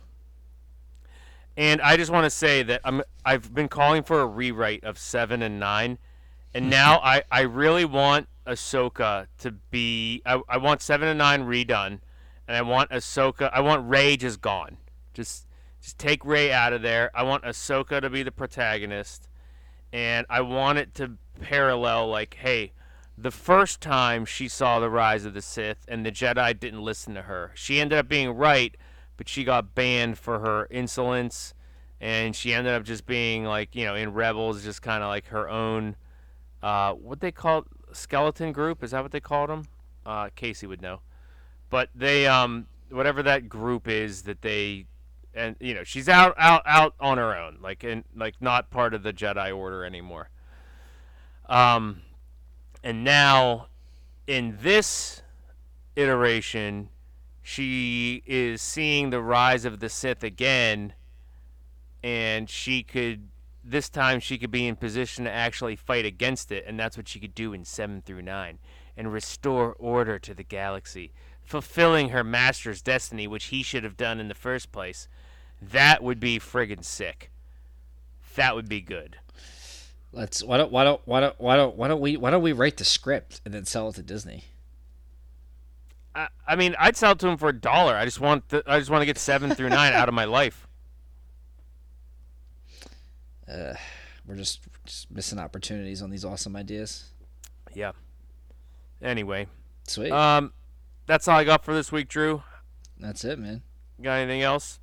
And I just want to say that I'm I've been calling for a rewrite of seven and nine, and mm-hmm. now I I really want Ahsoka to be. I, I want seven and nine redone, and I want Ahsoka. I want Rey just gone. Just just take Rey out of there. I want Ahsoka to be the protagonist, and I want it to parallel like, hey, the first time she saw the rise of the Sith and the Jedi didn't listen to her. She ended up being right, but she got banned for her insolence, and she ended up just being like, you know, in Rebels, just kind of like her own. Uh, what they call skeleton group? Is that what they called them? Uh, Casey would know. But they, um, whatever that group is that they, and you know, she's out, out, out on her own, like, and like not part of the Jedi Order anymore. Um, and now in this iteration, she is seeing the rise of the Sith again, and she could this time she could be in position to actually fight against it, and that's what she could do in 7 through 9 and restore order to the galaxy, fulfilling her master's destiny, which he should have done in the first place. That would be friggin' sick. That would be good. Let's why don't why don't why don't why don't why don't we why don't we write the script and then sell it to Disney? I, I mean, I'd sell it to him for a dollar. I just want the, I just want to get seven through [laughs] nine out of my life. Uh, we're just, just missing opportunities on these awesome ideas. Yeah. Anyway, Sweet. um, that's all I got for this week, Drew. That's it, man. Got anything else?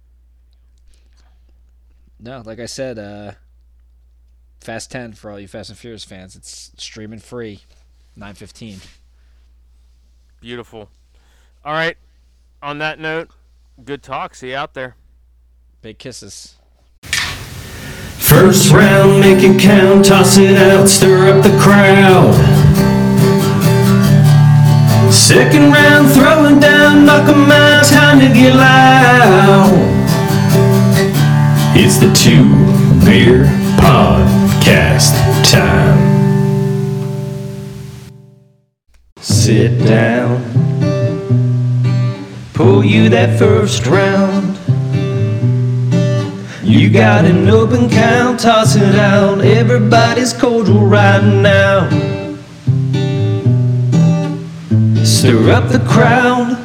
No, like I said, uh, Fast Ten for all you Fast and Furious fans. It's streaming free, nine fifteen. Beautiful. All right. On that note, good talk. See you out there. Big kisses. First round, make it count, toss it out, stir up the crowd. Second round, throwing down, knock 'em out, time to get loud. It's the two beer podcast time. Sit down, pull you that first round. You got an open count, toss it out. Everybody's cordial right now. Stir up the crowd.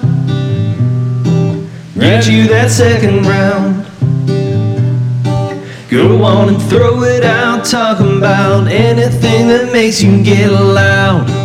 Get you that second round. Go on and throw it out, talking about anything that makes you get loud.